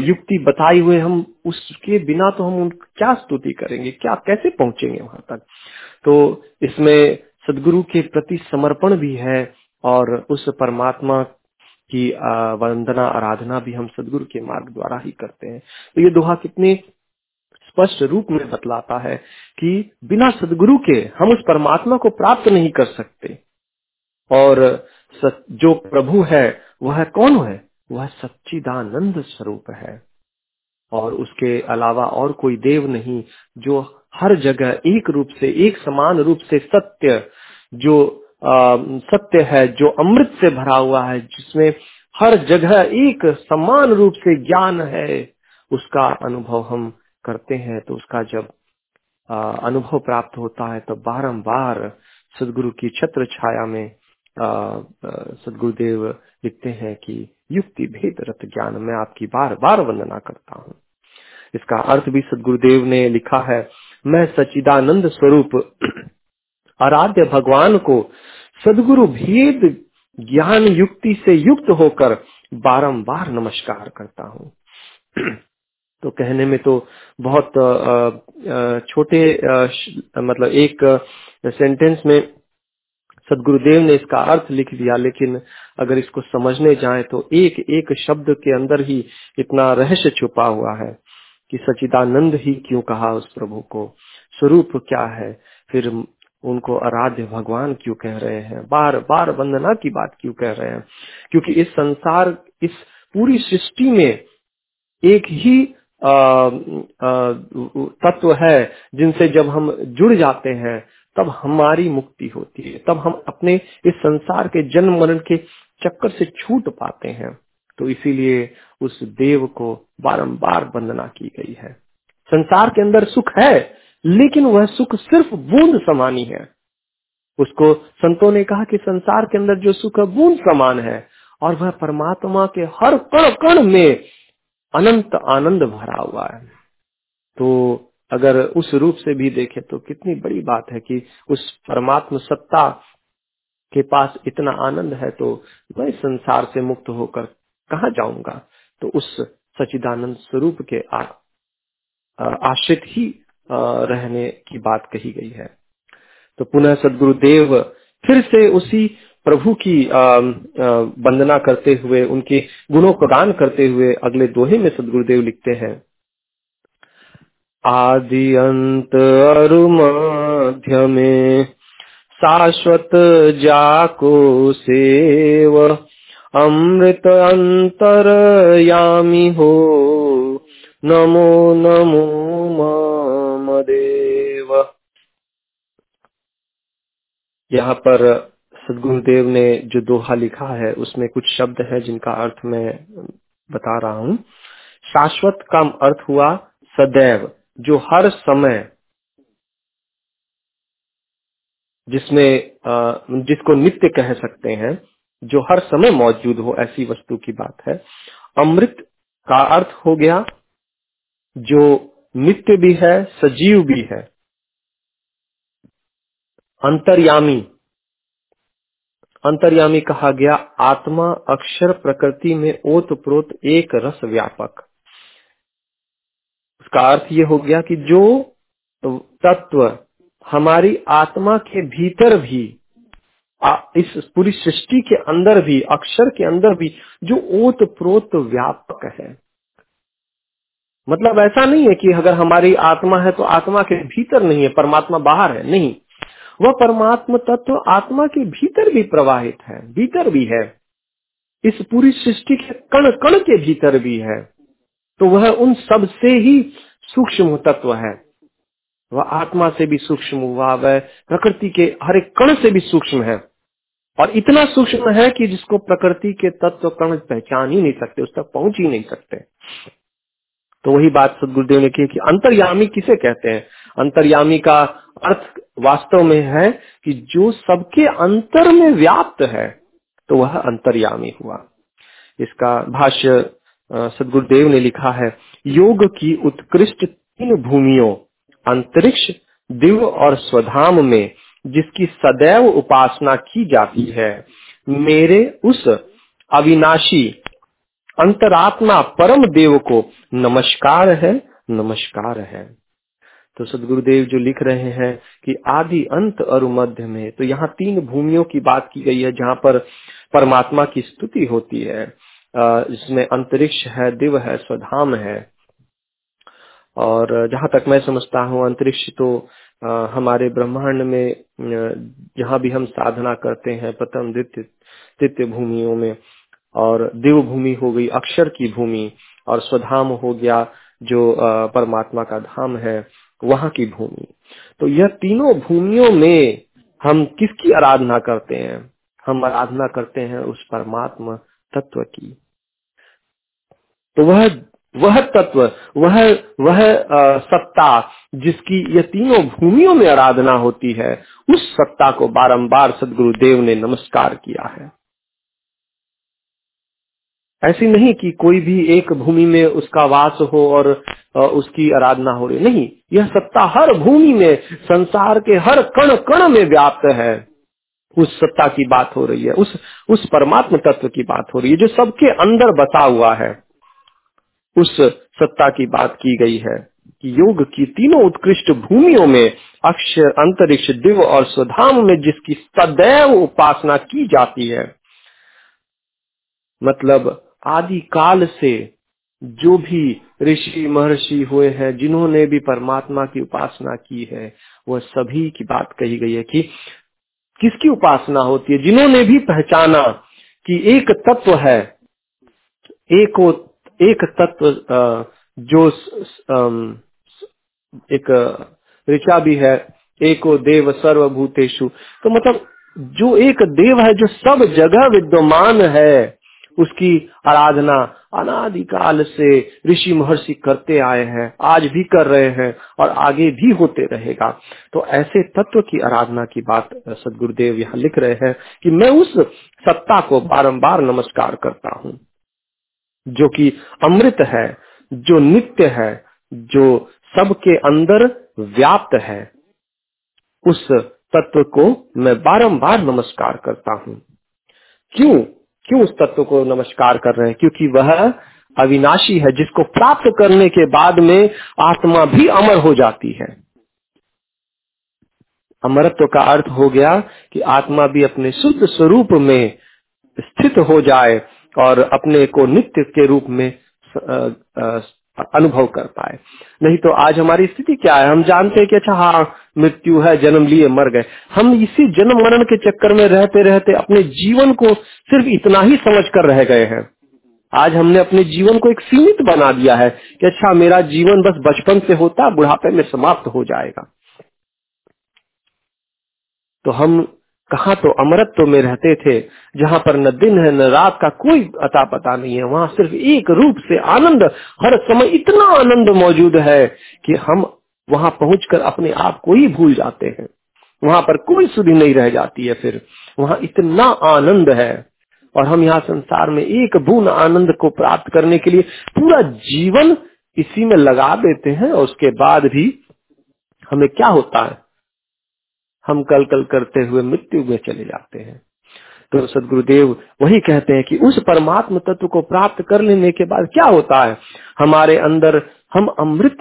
युक्ति बताई हुए हम, उसके बिना तो हम क्या स्तुति करेंगे? क्या, कैसे पहुँचेंगे वहाँ तक? तो इसमें सदगुरु के प्रति समर्पण भी है और उस परमात्मा की वंदना, आराधना भी हम सदगुरु के मार्ग द्वारा ही करते हैं। तो ये दोहा कितने स्पष्ट रूप में बतलाता है कि बिना सदगुरु के हम उस परमात्मा को प्राप्त नहीं कर सकते। और जो प्रभु है वह कौन है? वह सच्चिदानंद स्वरूप है। और उसके अलावा और कोई देव नहीं जो हर जगह एक रूप से एक समान रूप से सत्य जो आ, सत्य है जो अमृत से भरा हुआ है जिसमें हर जगह एक समान रूप से ज्ञान है उसका अनुभव हम करते हैं। तो उसका जब आ, अनुभव प्राप्त होता है तो बारंबार सदगुरु की छत्र छाया में सदगुरुदेव लिखते हैं कि युक्ति भेद रत ज्ञान, मैं आपकी बार बार वंदना करता हूँ। इसका अर्थ भी सदगुरुदेव ने लिखा है, मैं सचिदानंद स्वरूप आराध्य भगवान को सदगुरु भेद ज्ञान युक्ति से युक्त होकर बारंबार नमस्कार करता हूँ। तो कहने में तो बहुत छोटे मतलब एक सेंटेंस में सदगुरुदेव ने इसका अर्थ लिख दिया, लेकिन अगर इसको समझने जाए तो एक एक शब्द के अंदर ही इतना रहस्य छुपा हुआ है कि सचिदानंद ही क्यों कहा उस प्रभु को? स्वरूप क्या है? फिर उनको आराध्य भगवान क्यों कह रहे हैं? बार बार वंदना की बात क्यों कह रहे हैं? क्योंकि इस संसार, इस पूरी सृष्टि में एक ही तत्व है जिनसे जब हम जुड़ जाते हैं तब हमारी मुक्ति होती है। तब हम अपने इस संसार के जन्म मरण के चक्कर से छूट पाते हैं। तो इसीलिए उस देव को बारंबार वंदना की गई है। संसार के अंदर सुख है, लेकिन वह सुख सिर्फ़ बूंद समानी है। उसको संतों ने कहा कि संसार के अंदर जो सुख है, बूंद समान है, और वह परमात्मा के हर कण कण में अनंत आनंद भरा हुआ है। तो अगर उस रूप से भी देखे तो कितनी बड़ी बात है कि उस परमात्म सत्ता के पास इतना आनंद है तो मैं संसार से मुक्त होकर कहा जाऊँगा? तो उस सचिदानंद स्वरूप के आश्रित ही रहने की बात कही गई है। तो पुनः सदगुरुदेव फिर से उसी प्रभु की वंदना करते हुए, उनके गुणों को दान करते हुए अगले दोहे में सदगुरुदेव लिखते हैं। आदि अंत अरु मध्य में शाश्वत जाको सेव। अमृत अंतर यामी हो। नमो नमो मदेव यहाँ पर सदगुरुदेव ने जो दोहा लिखा है, उसमें कुछ शब्द है जिनका अर्थ मैं बता रहा हूँ। शाश्वत का अर्थ हुआ सदैव। जो हर समय जिसमें जिसको नित्य कह सकते हैं, जो हर समय मौजूद हो, ऐसी वस्तु की बात है। अमृत का अर्थ हो गया, जो नित्य भी है, सजीव भी है। अंतर्यामी। अंतर्यामी कहा गया, आत्मा अक्षर प्रकृति में ओत प्रोत एक रस व्यापक। उसका अर्थ ये हो गया कि जो तत्व हमारी आत्मा के भीतर भी इस पूरी सृष्टि के अंदर भी, अक्षर के अंदर भी, जो ओत प्रोत व्यापक है। मतलब ऐसा नहीं है कि अगर हमारी आत्मा है तो आत्मा के भीतर नहीं है, परमात्मा बाहर है, नहीं। वह परमात्मा तत्व आत्मा के भीतर भी प्रवाहित है, भीतर भी है। इस पूरी सृष्टि के कण कण के भीतर भी है। तो वह उन सबसे ही सूक्ष्म तत्व है। वह आत्मा से भी सूक्ष्म हुआ, वह प्रकृति के हर एक कण से भी सूक्ष्म है। और इतना सूक्ष्म है कि जिसको प्रकृति के तत्व कण पहचान ही नहीं सकते, उस तक पहुँच ही नहीं सकते। तो वही बात सदगुरुदेव ने की कि अंतर्यामी किसे कहते हैं? अंतर्यामी का अर्थ वास्तव में है कि जो सबके अंतर में व्याप्त है तो वह अंतर्यामी हुआ। इसका भाष्य सदगुरुदेव ने लिखा है योग की उत्कृष्ट तीन भूमियों, अंतरिक्ष, दिव्य और स्वधाम में, जिसकी सदैव उपासना की जाती है। मेरे उस अविनाशी, अंतरात्मा परम देव को नमस्कार है नमस्कार है। तो सदगुरुदेव जो लिख रहे हैं कि आदि अंत और मध्य में तो यहाँ तीन भूमियों की बात की गई है जहाँ पर परमात्मा की स्तुति होती है। जिसमें अंतरिक्ष है दिव है, स्वधाम है। और जहाँ तक मैं समझता हूँ अंतरिक्ष तो हमारे ब्रह्मांड में जहाँ भी हम साधना करते हैं, प्रथम द्वितीय, तृतीय भूमियों में, और देव भूमि हो गई, अक्षर की भूमि, और स्वधाम हो गया, जो परमात्मा का धाम है, वहाँ की भूमि। तो यह तीनों भूमियों में हम किसकी आराधना करते हैं? हम आराधना करते हैं उस परमात्मा तत्व की। तो वह वह तत्व, वह वह सत्ता जिसकी ये तीनों भूमियों में आराधना होती है, उस सत्ता को बारंबार सदगुरु देव ने नमस्कार किया है। ऐसी नहीं कि कोई भी एक भूमि में उसका वास हो और उसकी आराधना हो रही। नहीं, यह सत्ता हर भूमि में, संसार के हर कण कण में व्याप्त है। उस सत्ता की बात हो रही है, उस उस परमात्म तत्व की बात हो रही है, जो सबके अंदर बसा हुआ है। उस सत्ता की बात की गई है कि योग की तीनों उत्कृष्ट भूमियों में अक्षर अंतरिक्ष, दिव और स्वधाम में जिसकी सदैव उपासना की जाती है। मतलब आदि काल से जो भी ऋषि महर्षि हुए हैं, जिन्होंने भी परमात्मा की उपासना की है, वह सभी की बात कही गई है कि किसकी उपासना होती है? जिन्होंने भी पहचाना कि एक तत्व है, एक एक तत्व जो एक ऋचा भी है, एको देव सर्वभूतेशु तो मतलब जो एक देव है, जो सब जगह विद्यमान है, उसकी आराधना अनादिकाल से ऋषि महर्षि करते आए हैं, आज भी कर रहे हैं और आगे भी होते रहेगा। तो ऐसे तत्व की आराधना की बात सदगुरुदेव यहाँ लिख रहे हैं कि मैं उस सत्ता को बारंबार नमस्कार करता हूँ। जो कि अमृत है, जो नित्य है, जो सबके अंदर व्याप्त है, उस तत्व को मैं बारंबार नमस्कार करता हूँ। क्यों? क्यों उस तत्व को नमस्कार कर रहे हैं? क्योंकि वह अविनाशी है, जिसको प्राप्त करने के बाद में आत्मा भी अमर हो जाती है। अमरत्व का अर्थ हो गया कि आत्मा भी अपने शुद्ध स्वरूप में स्थित हो जाए और अपने को नित्य के रूप में अनुभव कर पाए। नहीं तो आज हमारी स्थिति क्या है? हम जानते हैं कि अच्छा हाँ मृत्यु है, जन्म लिए मर गए। हम इसी जन्म मरण के चक्कर में रहते रहते अपने जीवन को सिर्फ़ इतना ही समझ कर रह गए हैं। आज हमने अपने जीवन को एक सीमित बना दिया है कि अच्छा मेरा जीवन बस बचपन से होता, बुढ़ापे में समाप्त हो जाएगा। तो हम कहा तो अमरत्व में रहते थे, जहाँ पर न दिन है, न रात का कोई अता पता नहीं है। वहाँ सिर्फ़ एक रूप से आनंद, हर समय इतना आनंद मौजूद है कि हम वहाँ पहुंचकर अपने आप को ही भूल जाते हैं। वहाँ पर कोई सुधि नहीं रह जाती है फिर। वहाँ इतना आनंद है। और हम यहाँ संसार में एक बूंद आनंद को प्राप्त करने के लिए पूरा जीवन इसी में लगा देते हैं, और उसके बाद भी हमें क्या होता है? हम कल कल करते हुए मृत्यु में चले जाते हैं। तो सदगुरुदेव वही कहते हैं कि उस परमात्म तत्व को प्राप्त कर लेने के बाद क्या होता है? हमारे अंदर हम अमृत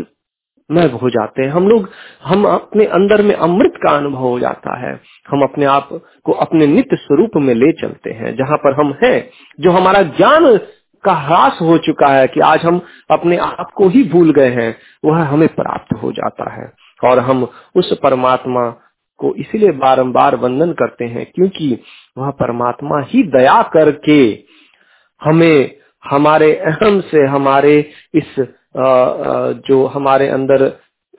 में हो जाते हैं। हम लोग, हम अपने अंदर में अमृत का अनुभव हो जाता है। हम अपने आप को अपने नित्य स्वरूप में ले चलते हैं, जहाँ पर हम हैं, जो हमारा ज्ञान का ह्रास हो चुका है कि आज हम अपने आप को ही भूल गए हैं, वह हमें प्राप्त हो जाता है। और हम उस परमात्मा को इसलिए बारंबार वंदन करते हैं क्योंकि वह परमात्मा ही दया करके हमें, हमारे अहम से हमारे इस जो हमारे अंदर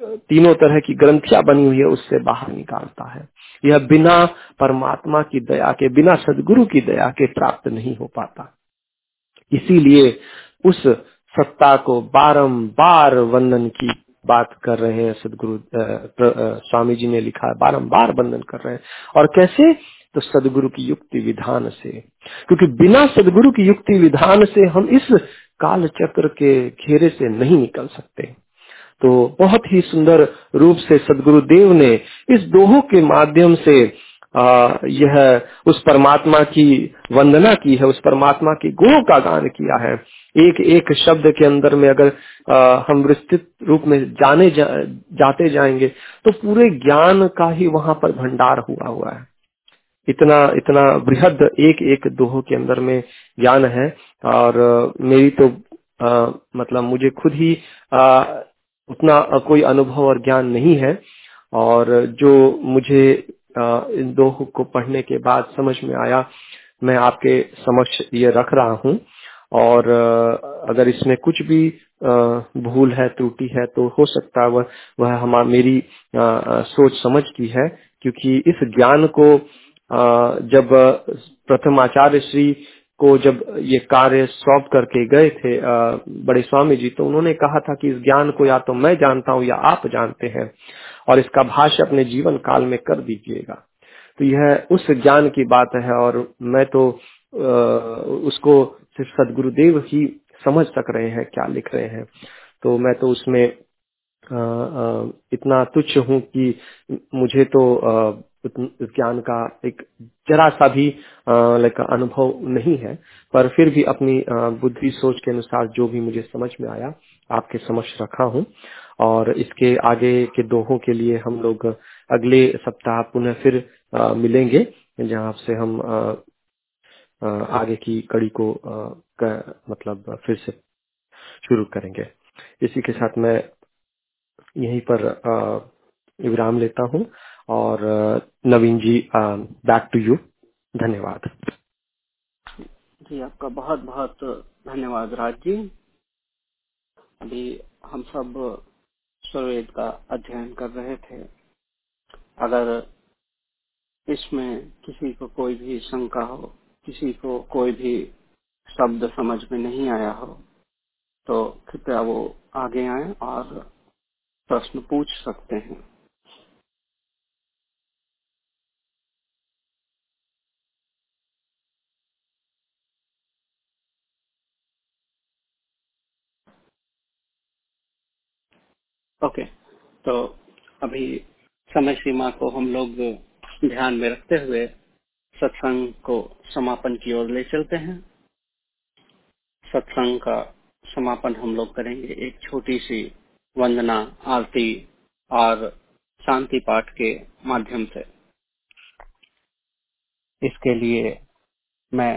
तीनों तरह की ग्रंथियाँ बनी हुई है, उससे बाहर निकालता है। यह बिना परमात्मा की दया के, बिना सदगुरु की दया के प्राप्त नहीं हो पाता। इसीलिए उस सत्ता को बारंबार वंदन की बात कर रहे हैं, सदगुरु स्वामी जी ने लिखा है, बारंबार बंधन कर रहे हैं। और कैसे? तो सदगुरु की युक्ति विधान से। क्योंकि बिना सदगुरु की युक्ति विधान से हम इस काल चक्र के घेरे से नहीं निकल सकते। तो बहुत ही सुंदर रूप से सदगुरु देव ने इस दोहों के माध्यम से यह उस परमात्मा की वंदना की है उस परमात्मा के गुणों का गान किया है। एक एक शब्द के अंदर में अगर हम विस्तृत रूप में जाने जा, जाते जाएँगे तो पूरे ज्ञान का ही वहाँ पर भंडार हुआ हुआ है। इतना इतना बृहद एक एक दोह के अंदर में ज्ञान है और मेरी तो आ, मतलब मुझे खुद ही आ, उतना कोई अनुभव और ज्ञान नहीं है और जो मुझे इन दोह को पढ़ने के बाद समझ में आया, मैं आपके समक्ष ये रख रहा हूँ। और अगर इसमें कुछ भी भूल है, त्रुटि है तो हो सकता है वह वह हमारा मेरी सोच समझ की है। क्योंकि इस ज्ञान को जब प्रथम आचार्य श्री को जब ये कार्य सौंप करके गए थे बड़े स्वामी जी तो उन्होंने कहा था कि इस ज्ञान को या तो मैं जानता हूँ या आप जानते हैं। और इसका भाष्य अपने जीवन काल में कर दीजिएगा। तो यह उस ज्ञान की बात है और मैं तो उसको सिर्फ़ सदगुरुदेव ही समझ सक रहे हैं, क्या लिख रहे हैं। तो मैं तो उसमें इतना तुच्छ हूँ कि मुझे तो ज्ञान का एक जरा सा भी लाइक अनुभव नहीं है, पर फिर भी अपनी बुद्धि सोच के अनुसार जो भी मुझे समझ में आया, आपके समक्ष रखा हूँ। और इसके आगे के दोहों के लिए हम लोग अगले सप्ताह पुनः फिर मिलेंगे, जहाँ से हम आगे की कड़ी को मतलब फिर से शुरू करेंगे। इसी के साथ मैं यहीं पर विराम लेता हूँ और Naveen ji back to you धन्यवाद। जी, आपका बहुत बहुत धन्यवाद राज जी। अभी हम सब स्वरवेद का अध्ययन कर रहे थे। अगर इसमें किसी को कोई भी शंका हो, किसी को कोई भी शब्द समझ में नहीं आया हो तो कृपया वो आगे आए और प्रश्न पूछ सकते हैं। ओके तो अभी समय सीमा को हम लोग ध्यान में रखते हुए सत्संग को समापन की ओर ले चलते हैं। सत्संग का समापन हम लोग करेंगे एक छोटी सी वंदना आरती और शांति पाठ के माध्यम से। इसके लिए मैं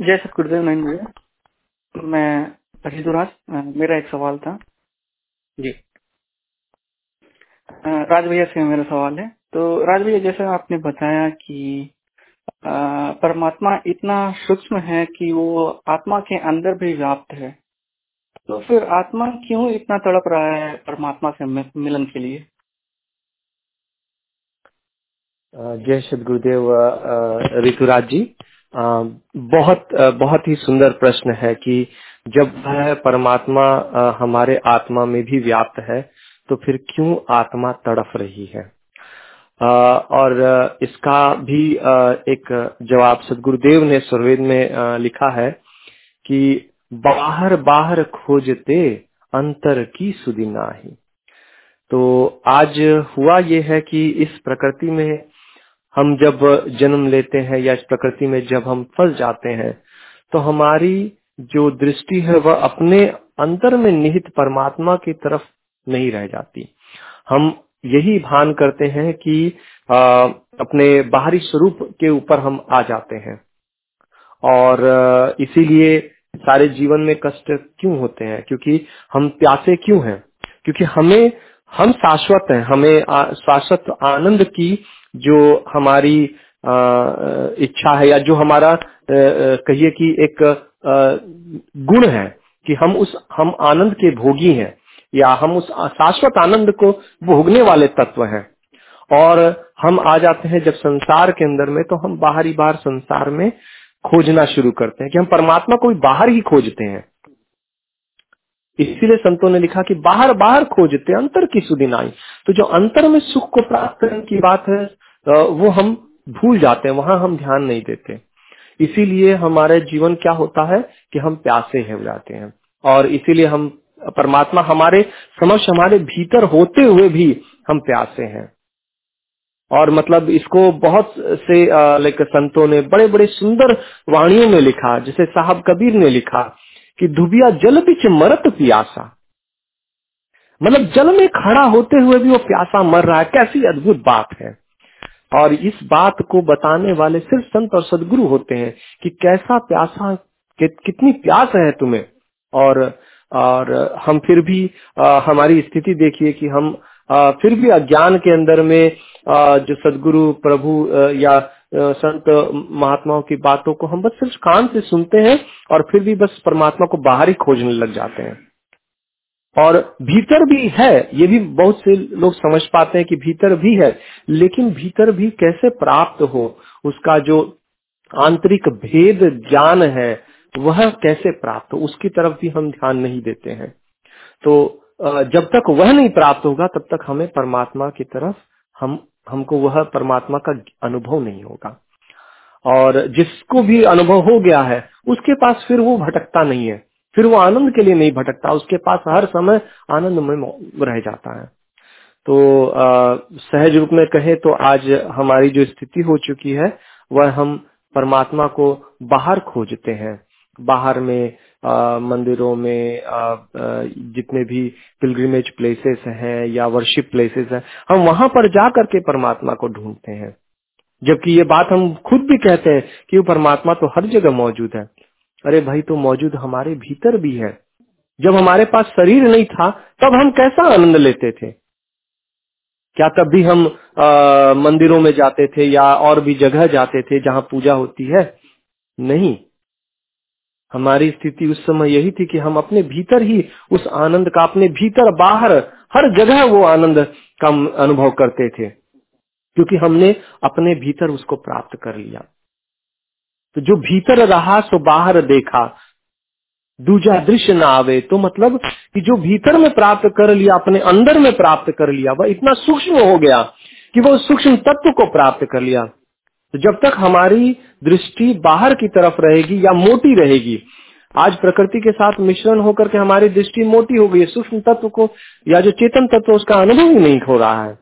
जय सतगुरुदेव नयन भैया। मैं अखिल मेरा एक सवाल था। जी। राज भैया से मेरा सवाल है। तो राज भैया, जैसे आपने बताया कि परमात्मा इतना सूक्ष्म है कि वो आत्मा के अंदर भी व्याप्त है तो फिर आत्मा क्यों इतना तड़प रहा है परमात्मा से मिलन के लिए? जय श्री गुरुदेव ऋतुराज जी। बहुत बहुत ही सुंदर प्रश्न है कि जब वह परमात्मा हमारे आत्मा में भी व्याप्त है तो फिर क्यों आत्मा तड़फ रही है? और इसका भी एक जवाब सदगुरुदेव ने सुरवेद में लिखा है कि बाहर बाहर खोजते अंतर की सुदिना ही तो आज हुआ ये है कि इस प्रकृति में हम जब जन्म लेते हैं या इस प्रकृति में जब हम फंस जाते हैं तो हमारी जो दृष्टि है वह अपने अंतर में निहित परमात्मा की तरफ़ नहीं रह जाती। हम यही भान करते हैं कि आ, अपने बाहरी स्वरूप के ऊपर हम आ जाते हैं। और इसीलिए सारे जीवन में कष्ट क्यों होते हैं? क्योंकि हम प्यासे क्यों हैं? क्योंकि हमें हम शाश्वत हैं। हमें शाश्वत आनंद की जो हमारी इच्छा है या जो हमारा कहिए कि एक गुण है कि हम उस हम आनंद के भोगी हैं। या हम उस शाश्वत आनंद को भोगने वाले तत्व हैं। और हम आ जाते हैं जब संसार के अंदर में तो हम बाहरी बार संसार में खोजना शुरू करते हैं कि हम परमात्मा को भी बाहर ही खोजते हैं। इसीलिए संतों ने लिखा कि बाहर बाहर खोजते अंतर की सुदिनाई तो जो अंतर में सुख को प्राप्त करने की बात है वो हम भूल जाते हैं, वहाँ हम ध्यान नहीं देते। इसीलिए हमारे जीवन क्या होता है कि हम प्यासे हो जाते हैं। और इसीलिए हम परमात्मा हमारे समक्ष हमारे भीतर होते हुए भी हम प्यासे हैं। और मतलब इसको बहुत से लाइक संतों ने बड़े बड़े सुंदर वाणियों में लिखा जैसे साहब कबीर ने लिखा कि धुबिया जल बिच मरत पियासा। मतलब जल में खड़ा होते हुए भी वो प्यासा मर रहा है कैसी अद्भुत बात है। और इस बात को बताने वाले सिर्फ़ संत और सदगुरु होते हैं कि कैसा प्यासा कि, कितनी प्यास है तुम्हें। और और हम फिर भी आ, हमारी स्थिति देखिए कि हम आ, फिर भी अज्ञान के अंदर में आ, जो सदगुरु प्रभु आ, या संत महात्माओं की बातों को हम बस सिर्फ़ कान से सुनते हैं और फिर भी बस परमात्मा को बाहर ही खोजने लग जाते हैं। और भीतर भी है ये भी बहुत से लोग समझ पाते हैं कि भीतर भी है लेकिन भीतर भी कैसे प्राप्त हो उसका जो आंतरिक भेद ज्ञान है वह कैसे प्राप्त? हो उसकी तरफ़ भी हम ध्यान नहीं देते हैं। तो जब तक वह नहीं प्राप्त होगा तब तक हमें परमात्मा की तरफ़ हम हमको वह परमात्मा का अनुभव नहीं होगा। और जिसको भी अनुभव हो गया है उसके पास फिर वो भटकता नहीं है। फिर वो आनंद के लिए नहीं भटकता उसके पास हर समय आनंद में रह जाता है। तो आ, सहज रूप में कहे तो आज हमारी जो स्थिति हो चुकी है वह हम परमात्मा को बाहर खोजते हैं। बाहर में आ, मंदिरों में आ, आ, जितने भी पिलग्रिमेज प्लेसेस हैं या वर्शिप प्लेसेस हैं हम वहाँ पर जा करके परमात्मा को ढूंढते हैं। जबकि ये बात हम खुद भी कहते हैं कि वो परमात्मा तो हर जगह मौजूद है। अरे भाई तो मौजूद हमारे भीतर भी है। जब हमारे पास शरीर नहीं था तब हम कैसा आनंद लेते थे? क्या तब भी हम आ, मंदिरों में जाते थे या और भी जगह जाते थे जहाँ पूजा होती है? नहीं। हमारी स्थिति उस समय यही थी कि हम अपने भीतर ही उस आनंद का, अपने भीतर बाहर, हर जगह वो आनंद का अनुभव करते थे। क्योंकि हमने अपने भीतर उसको प्राप्त कर लिया। तो जो भीतर रहा, सो बाहर देखा। दूजा दृश्य ना आवे तो मतलब कि जो भीतर में प्राप्त कर लिया, अपने अंदर में प्राप्त कर लिया, वह इतना सूक्ष्म हो गया कि वो सूक्ष्म तत्व को प्राप्त कर लिया। तो जब तक हमारी दृष्टि बाहर की तरफ़ रहेगी या मोटी रहेगी, आज प्रकृति के साथ मिश्रण होकर के हमारी दृष्टि मोटी हो गई है सूक्ष्म तत्व को या जो चेतन तत्व, उसका अनुभव ही नहीं हो रहा है।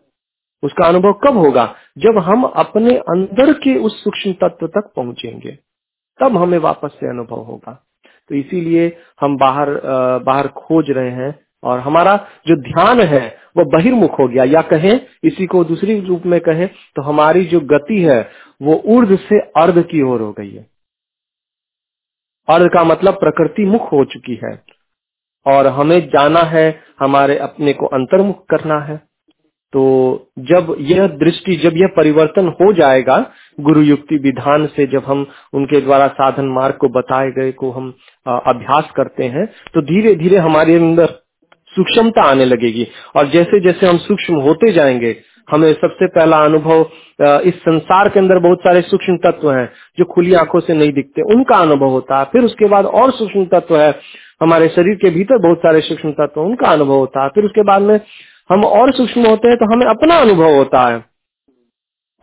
उसका अनुभव कब होगा? जब हम अपने अंदर के उस सूक्ष्म तत्व तक पहुँचेंगे, तब हमें वापस से अनुभव होगा। तो इसीलिए हम बाहर बाहर खोज रहे हैं और हमारा जो ध्यान है, वो बहिर्मुख हो गया। या कहें, इसी को दूसरी रूप में कहें तो हमारी जो गति है वो ऊर्ध से अर्ध की ओर हो गई है। अर्ध का मतलब प्रकृति मुख हो चुकी है। और हमें जाना है, हमारे अपने को अंतर्मुख करना है। तो जब यह दृष्टि, जब यह परिवर्तन हो जाएगा गुरु युक्ति विधान से जब हम उनके द्वारा साधन मार्ग को बताए गए को हम अभ्यास करते हैं तो धीरे धीरे हमारे अंदर सूक्ष्मता आने लगेगी। और जैसे जैसे हम सूक्ष्म होते जाएँगे हमें सबसे पहला अनुभव इस संसार के अंदर बहुत सारे सूक्ष्म तत्व हैं जो खुली आँखों से नहीं दिखते। उनका अनुभव होता है। फिर उसके बाद और सूक्ष्म तत्व है। हमारे शरीर के भीतर बहुत सारे सूक्ष्म तत्व उनका अनुभव होता है। फिर उसके बाद में हम और सूक्ष्म होते हैं तो हमें अपना अनुभव होता है।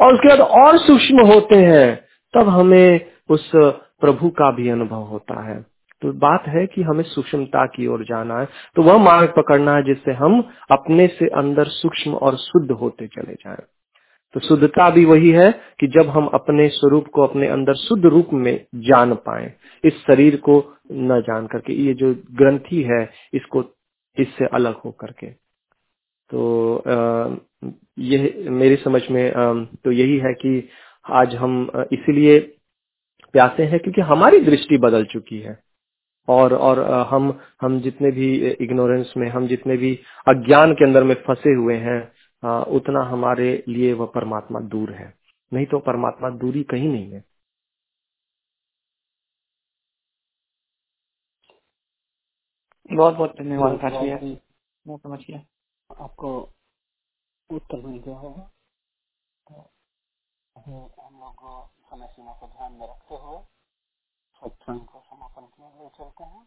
और उसके बाद और सूक्ष्म होते हैं, तब हमें उस प्रभु का भी अनुभव होता है। तो बात है कि हमें सूक्ष्मता की ओर जाना है। तो वह मार्ग पकड़ना है जिससे हम अपने से अंदर सूक्ष्म और शुद्ध होते चले जाएँ। तो शुद्धता भी वही है कि जब हम अपने स्वरूप को अपने अंदर शुद्ध रूप में जान पाए, इस शरीर को न जान करके, ये जो ग्रंथि है, इसको, इससे अलग हो करके। तो यह, मेरी समझ में तो यही है कि आज हम इसीलिए प्यासे हैं क्योंकि हमारी दृष्टि बदल चुकी है। और और हम हम जितने भी इग्नोरेंस में हम जितने भी अज्ञान के अंदर में फंसे हुए हैं उतना हमारे लिए वह परमात्मा दूर है। नहीं तो परमात्मा दूरी कहीं नहीं है। बहुत बहुत धन्यवाद। मैं समझ गया। आपको उत्तर मिल गया होगा तो हम लोग समय सीमा को ध्यान में रखते हुए सत्संग को समापन के लिए चलते हैं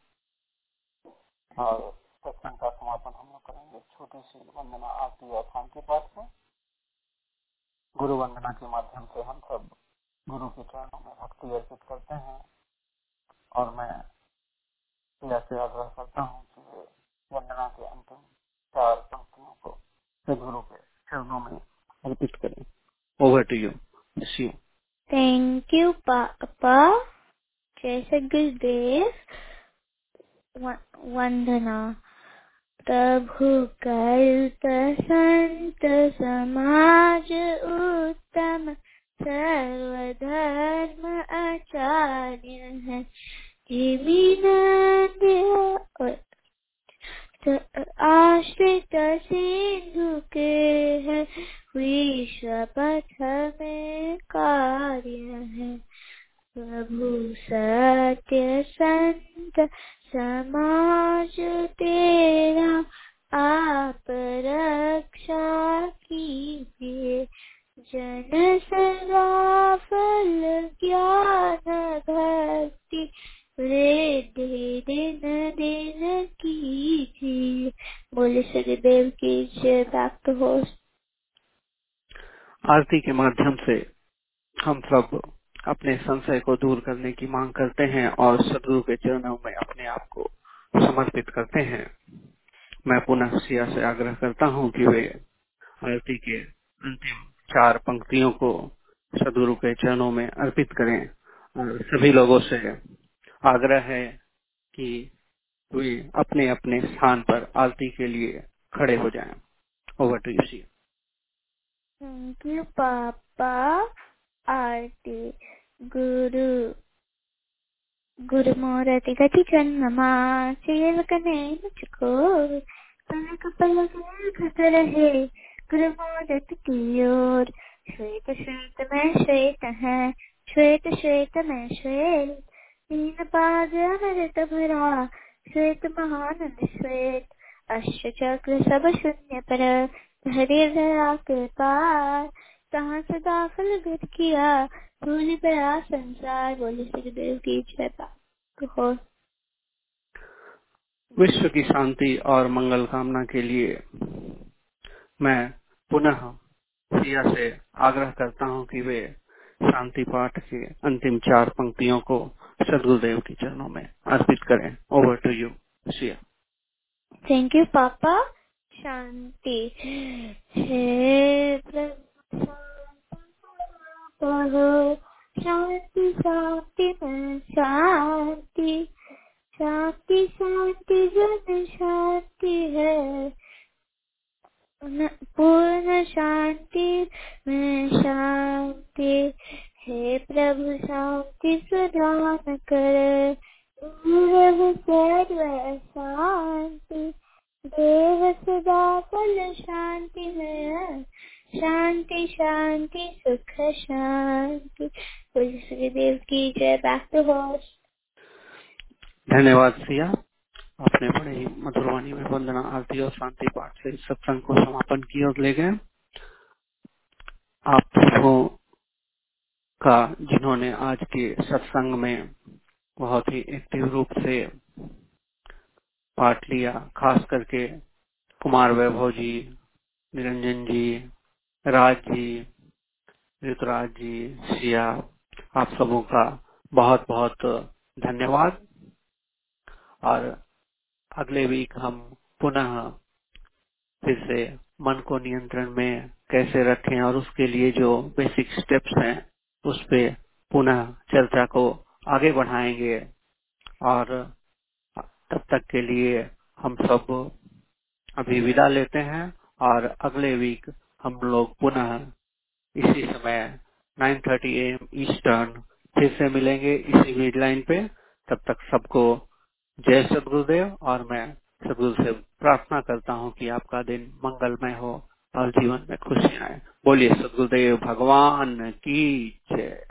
और सत्संग का समापन हम लोग करेंगे छोटी सी वंदना आरती और शांति पाठ से गुरु वंदना के माध्यम से हम सब गुरु के चरणों में भक्ति अर्पित करते हैं और मैं से आग्रह करता हूँ कि वंदना के अंतिम चार पंक्तियों को गुरु के चरणों में अर्पित करें over to you you. Thank you, Papa. जैसे गुरुदेव वंदना प्रभु कल्प संत समाज उत्तम सर्वधर्म आचार्य है आश्रित सिंधु के है विश्व पथ में कार्य है प्रभु सत्य संत, समाज तेरा, आप रक्षा कीजिए। जन सदा फल ज्ञान भक्ति, वृद्धि दिन दिन कीजिए। बोले सददेव की जय बैक होस्ट आरती के माध्यम से हम सब अपने संशय को दूर करने की मांग करते हैं और सदगुरु के चरणों में अपने आप को समर्पित करते हैं मैं पुनः सिया से आग्रह करता हूँ कि वे आरती के अंतिम चार पंक्तियों को सदगुरु के चरणों में अर्पित करें और सभी लोगों से आग्रह है कि वे अपने अपने स्थान पर आरती के लिए खड़े हो जाएँ। ओवर टू यू सी Thank you, Papa. आरती, गुरु गुरु मोरति गति जन्ममा, सेवक ने मुझको पलक पलक घट रहे। गुरु मोरत की ओर, श्वेत श्वेत में श्वेत है, श्वेत श्वेत में श्वेत। तीन पाद अमृत भरा, श्वेत महानंद श्वेत। अष्ट चक्र सब शून्य पर हरे धरा के पार कहाँ से दाखिल घर किया? भूल पड़ा संसार बोले सुखदेव की जय हो विश्व की शांति और मंगल कामना के लिए मैं पुनः सिया से आग्रह करता हूँ कि वे शांति पाठ के अंतिम चार पंक्तियों को सदगुरुदेव के चरणों में अर्पित करें। Over to you Siya. Thank you papa. शांति। हे प्रभु शांति शांति में शांति। शांति शांति, जन शांति है। पूर्ण शांति में शांति हे। प्रभु शांति प्रदान कर। सर्व शांति। देव सदा फल शांति में शांति शांति, सुख, शांति। देव की जय बैक होस्ट धन्यवाद सिया। आपने बड़े ही मधुरवाणी में वंदना, आरती और शांति पाठ से सत्संग को समापन की और ले गए। आप का, जिन्होंने आज के सत्संग में बहुत ही एक्टिव रूप से पाठ लिया, खास करके कुमार वैभव जी, निरंजन जी राज जी ऋतुराज जी सिया, आप सबों का बहुत बहुत धन्यवाद। और अगले वीक हम पुनः फिर से मन को नियंत्रण में कैसे रखें और उसके लिए जो बेसिक स्टेप्स हैं, उस पे पुनः चर्चा को आगे बढ़ाएँगे। और तब तक के लिए हम सब अभी विदा लेते हैं और अगले वीक हम लोग पुनः इसी समय 9:30 एम ईस्टर्न फिर से मिलेंगे इसी वीड लाइन पे। तब तक सबको जय सदगुरुदेव और मैं सदगुरु से प्रार्थना करता हूँ कि आपका दिन मंगलमय हो, और जीवन में खुशियाँ आए। बोलिए, सदगुरुदेव भगवान की जय।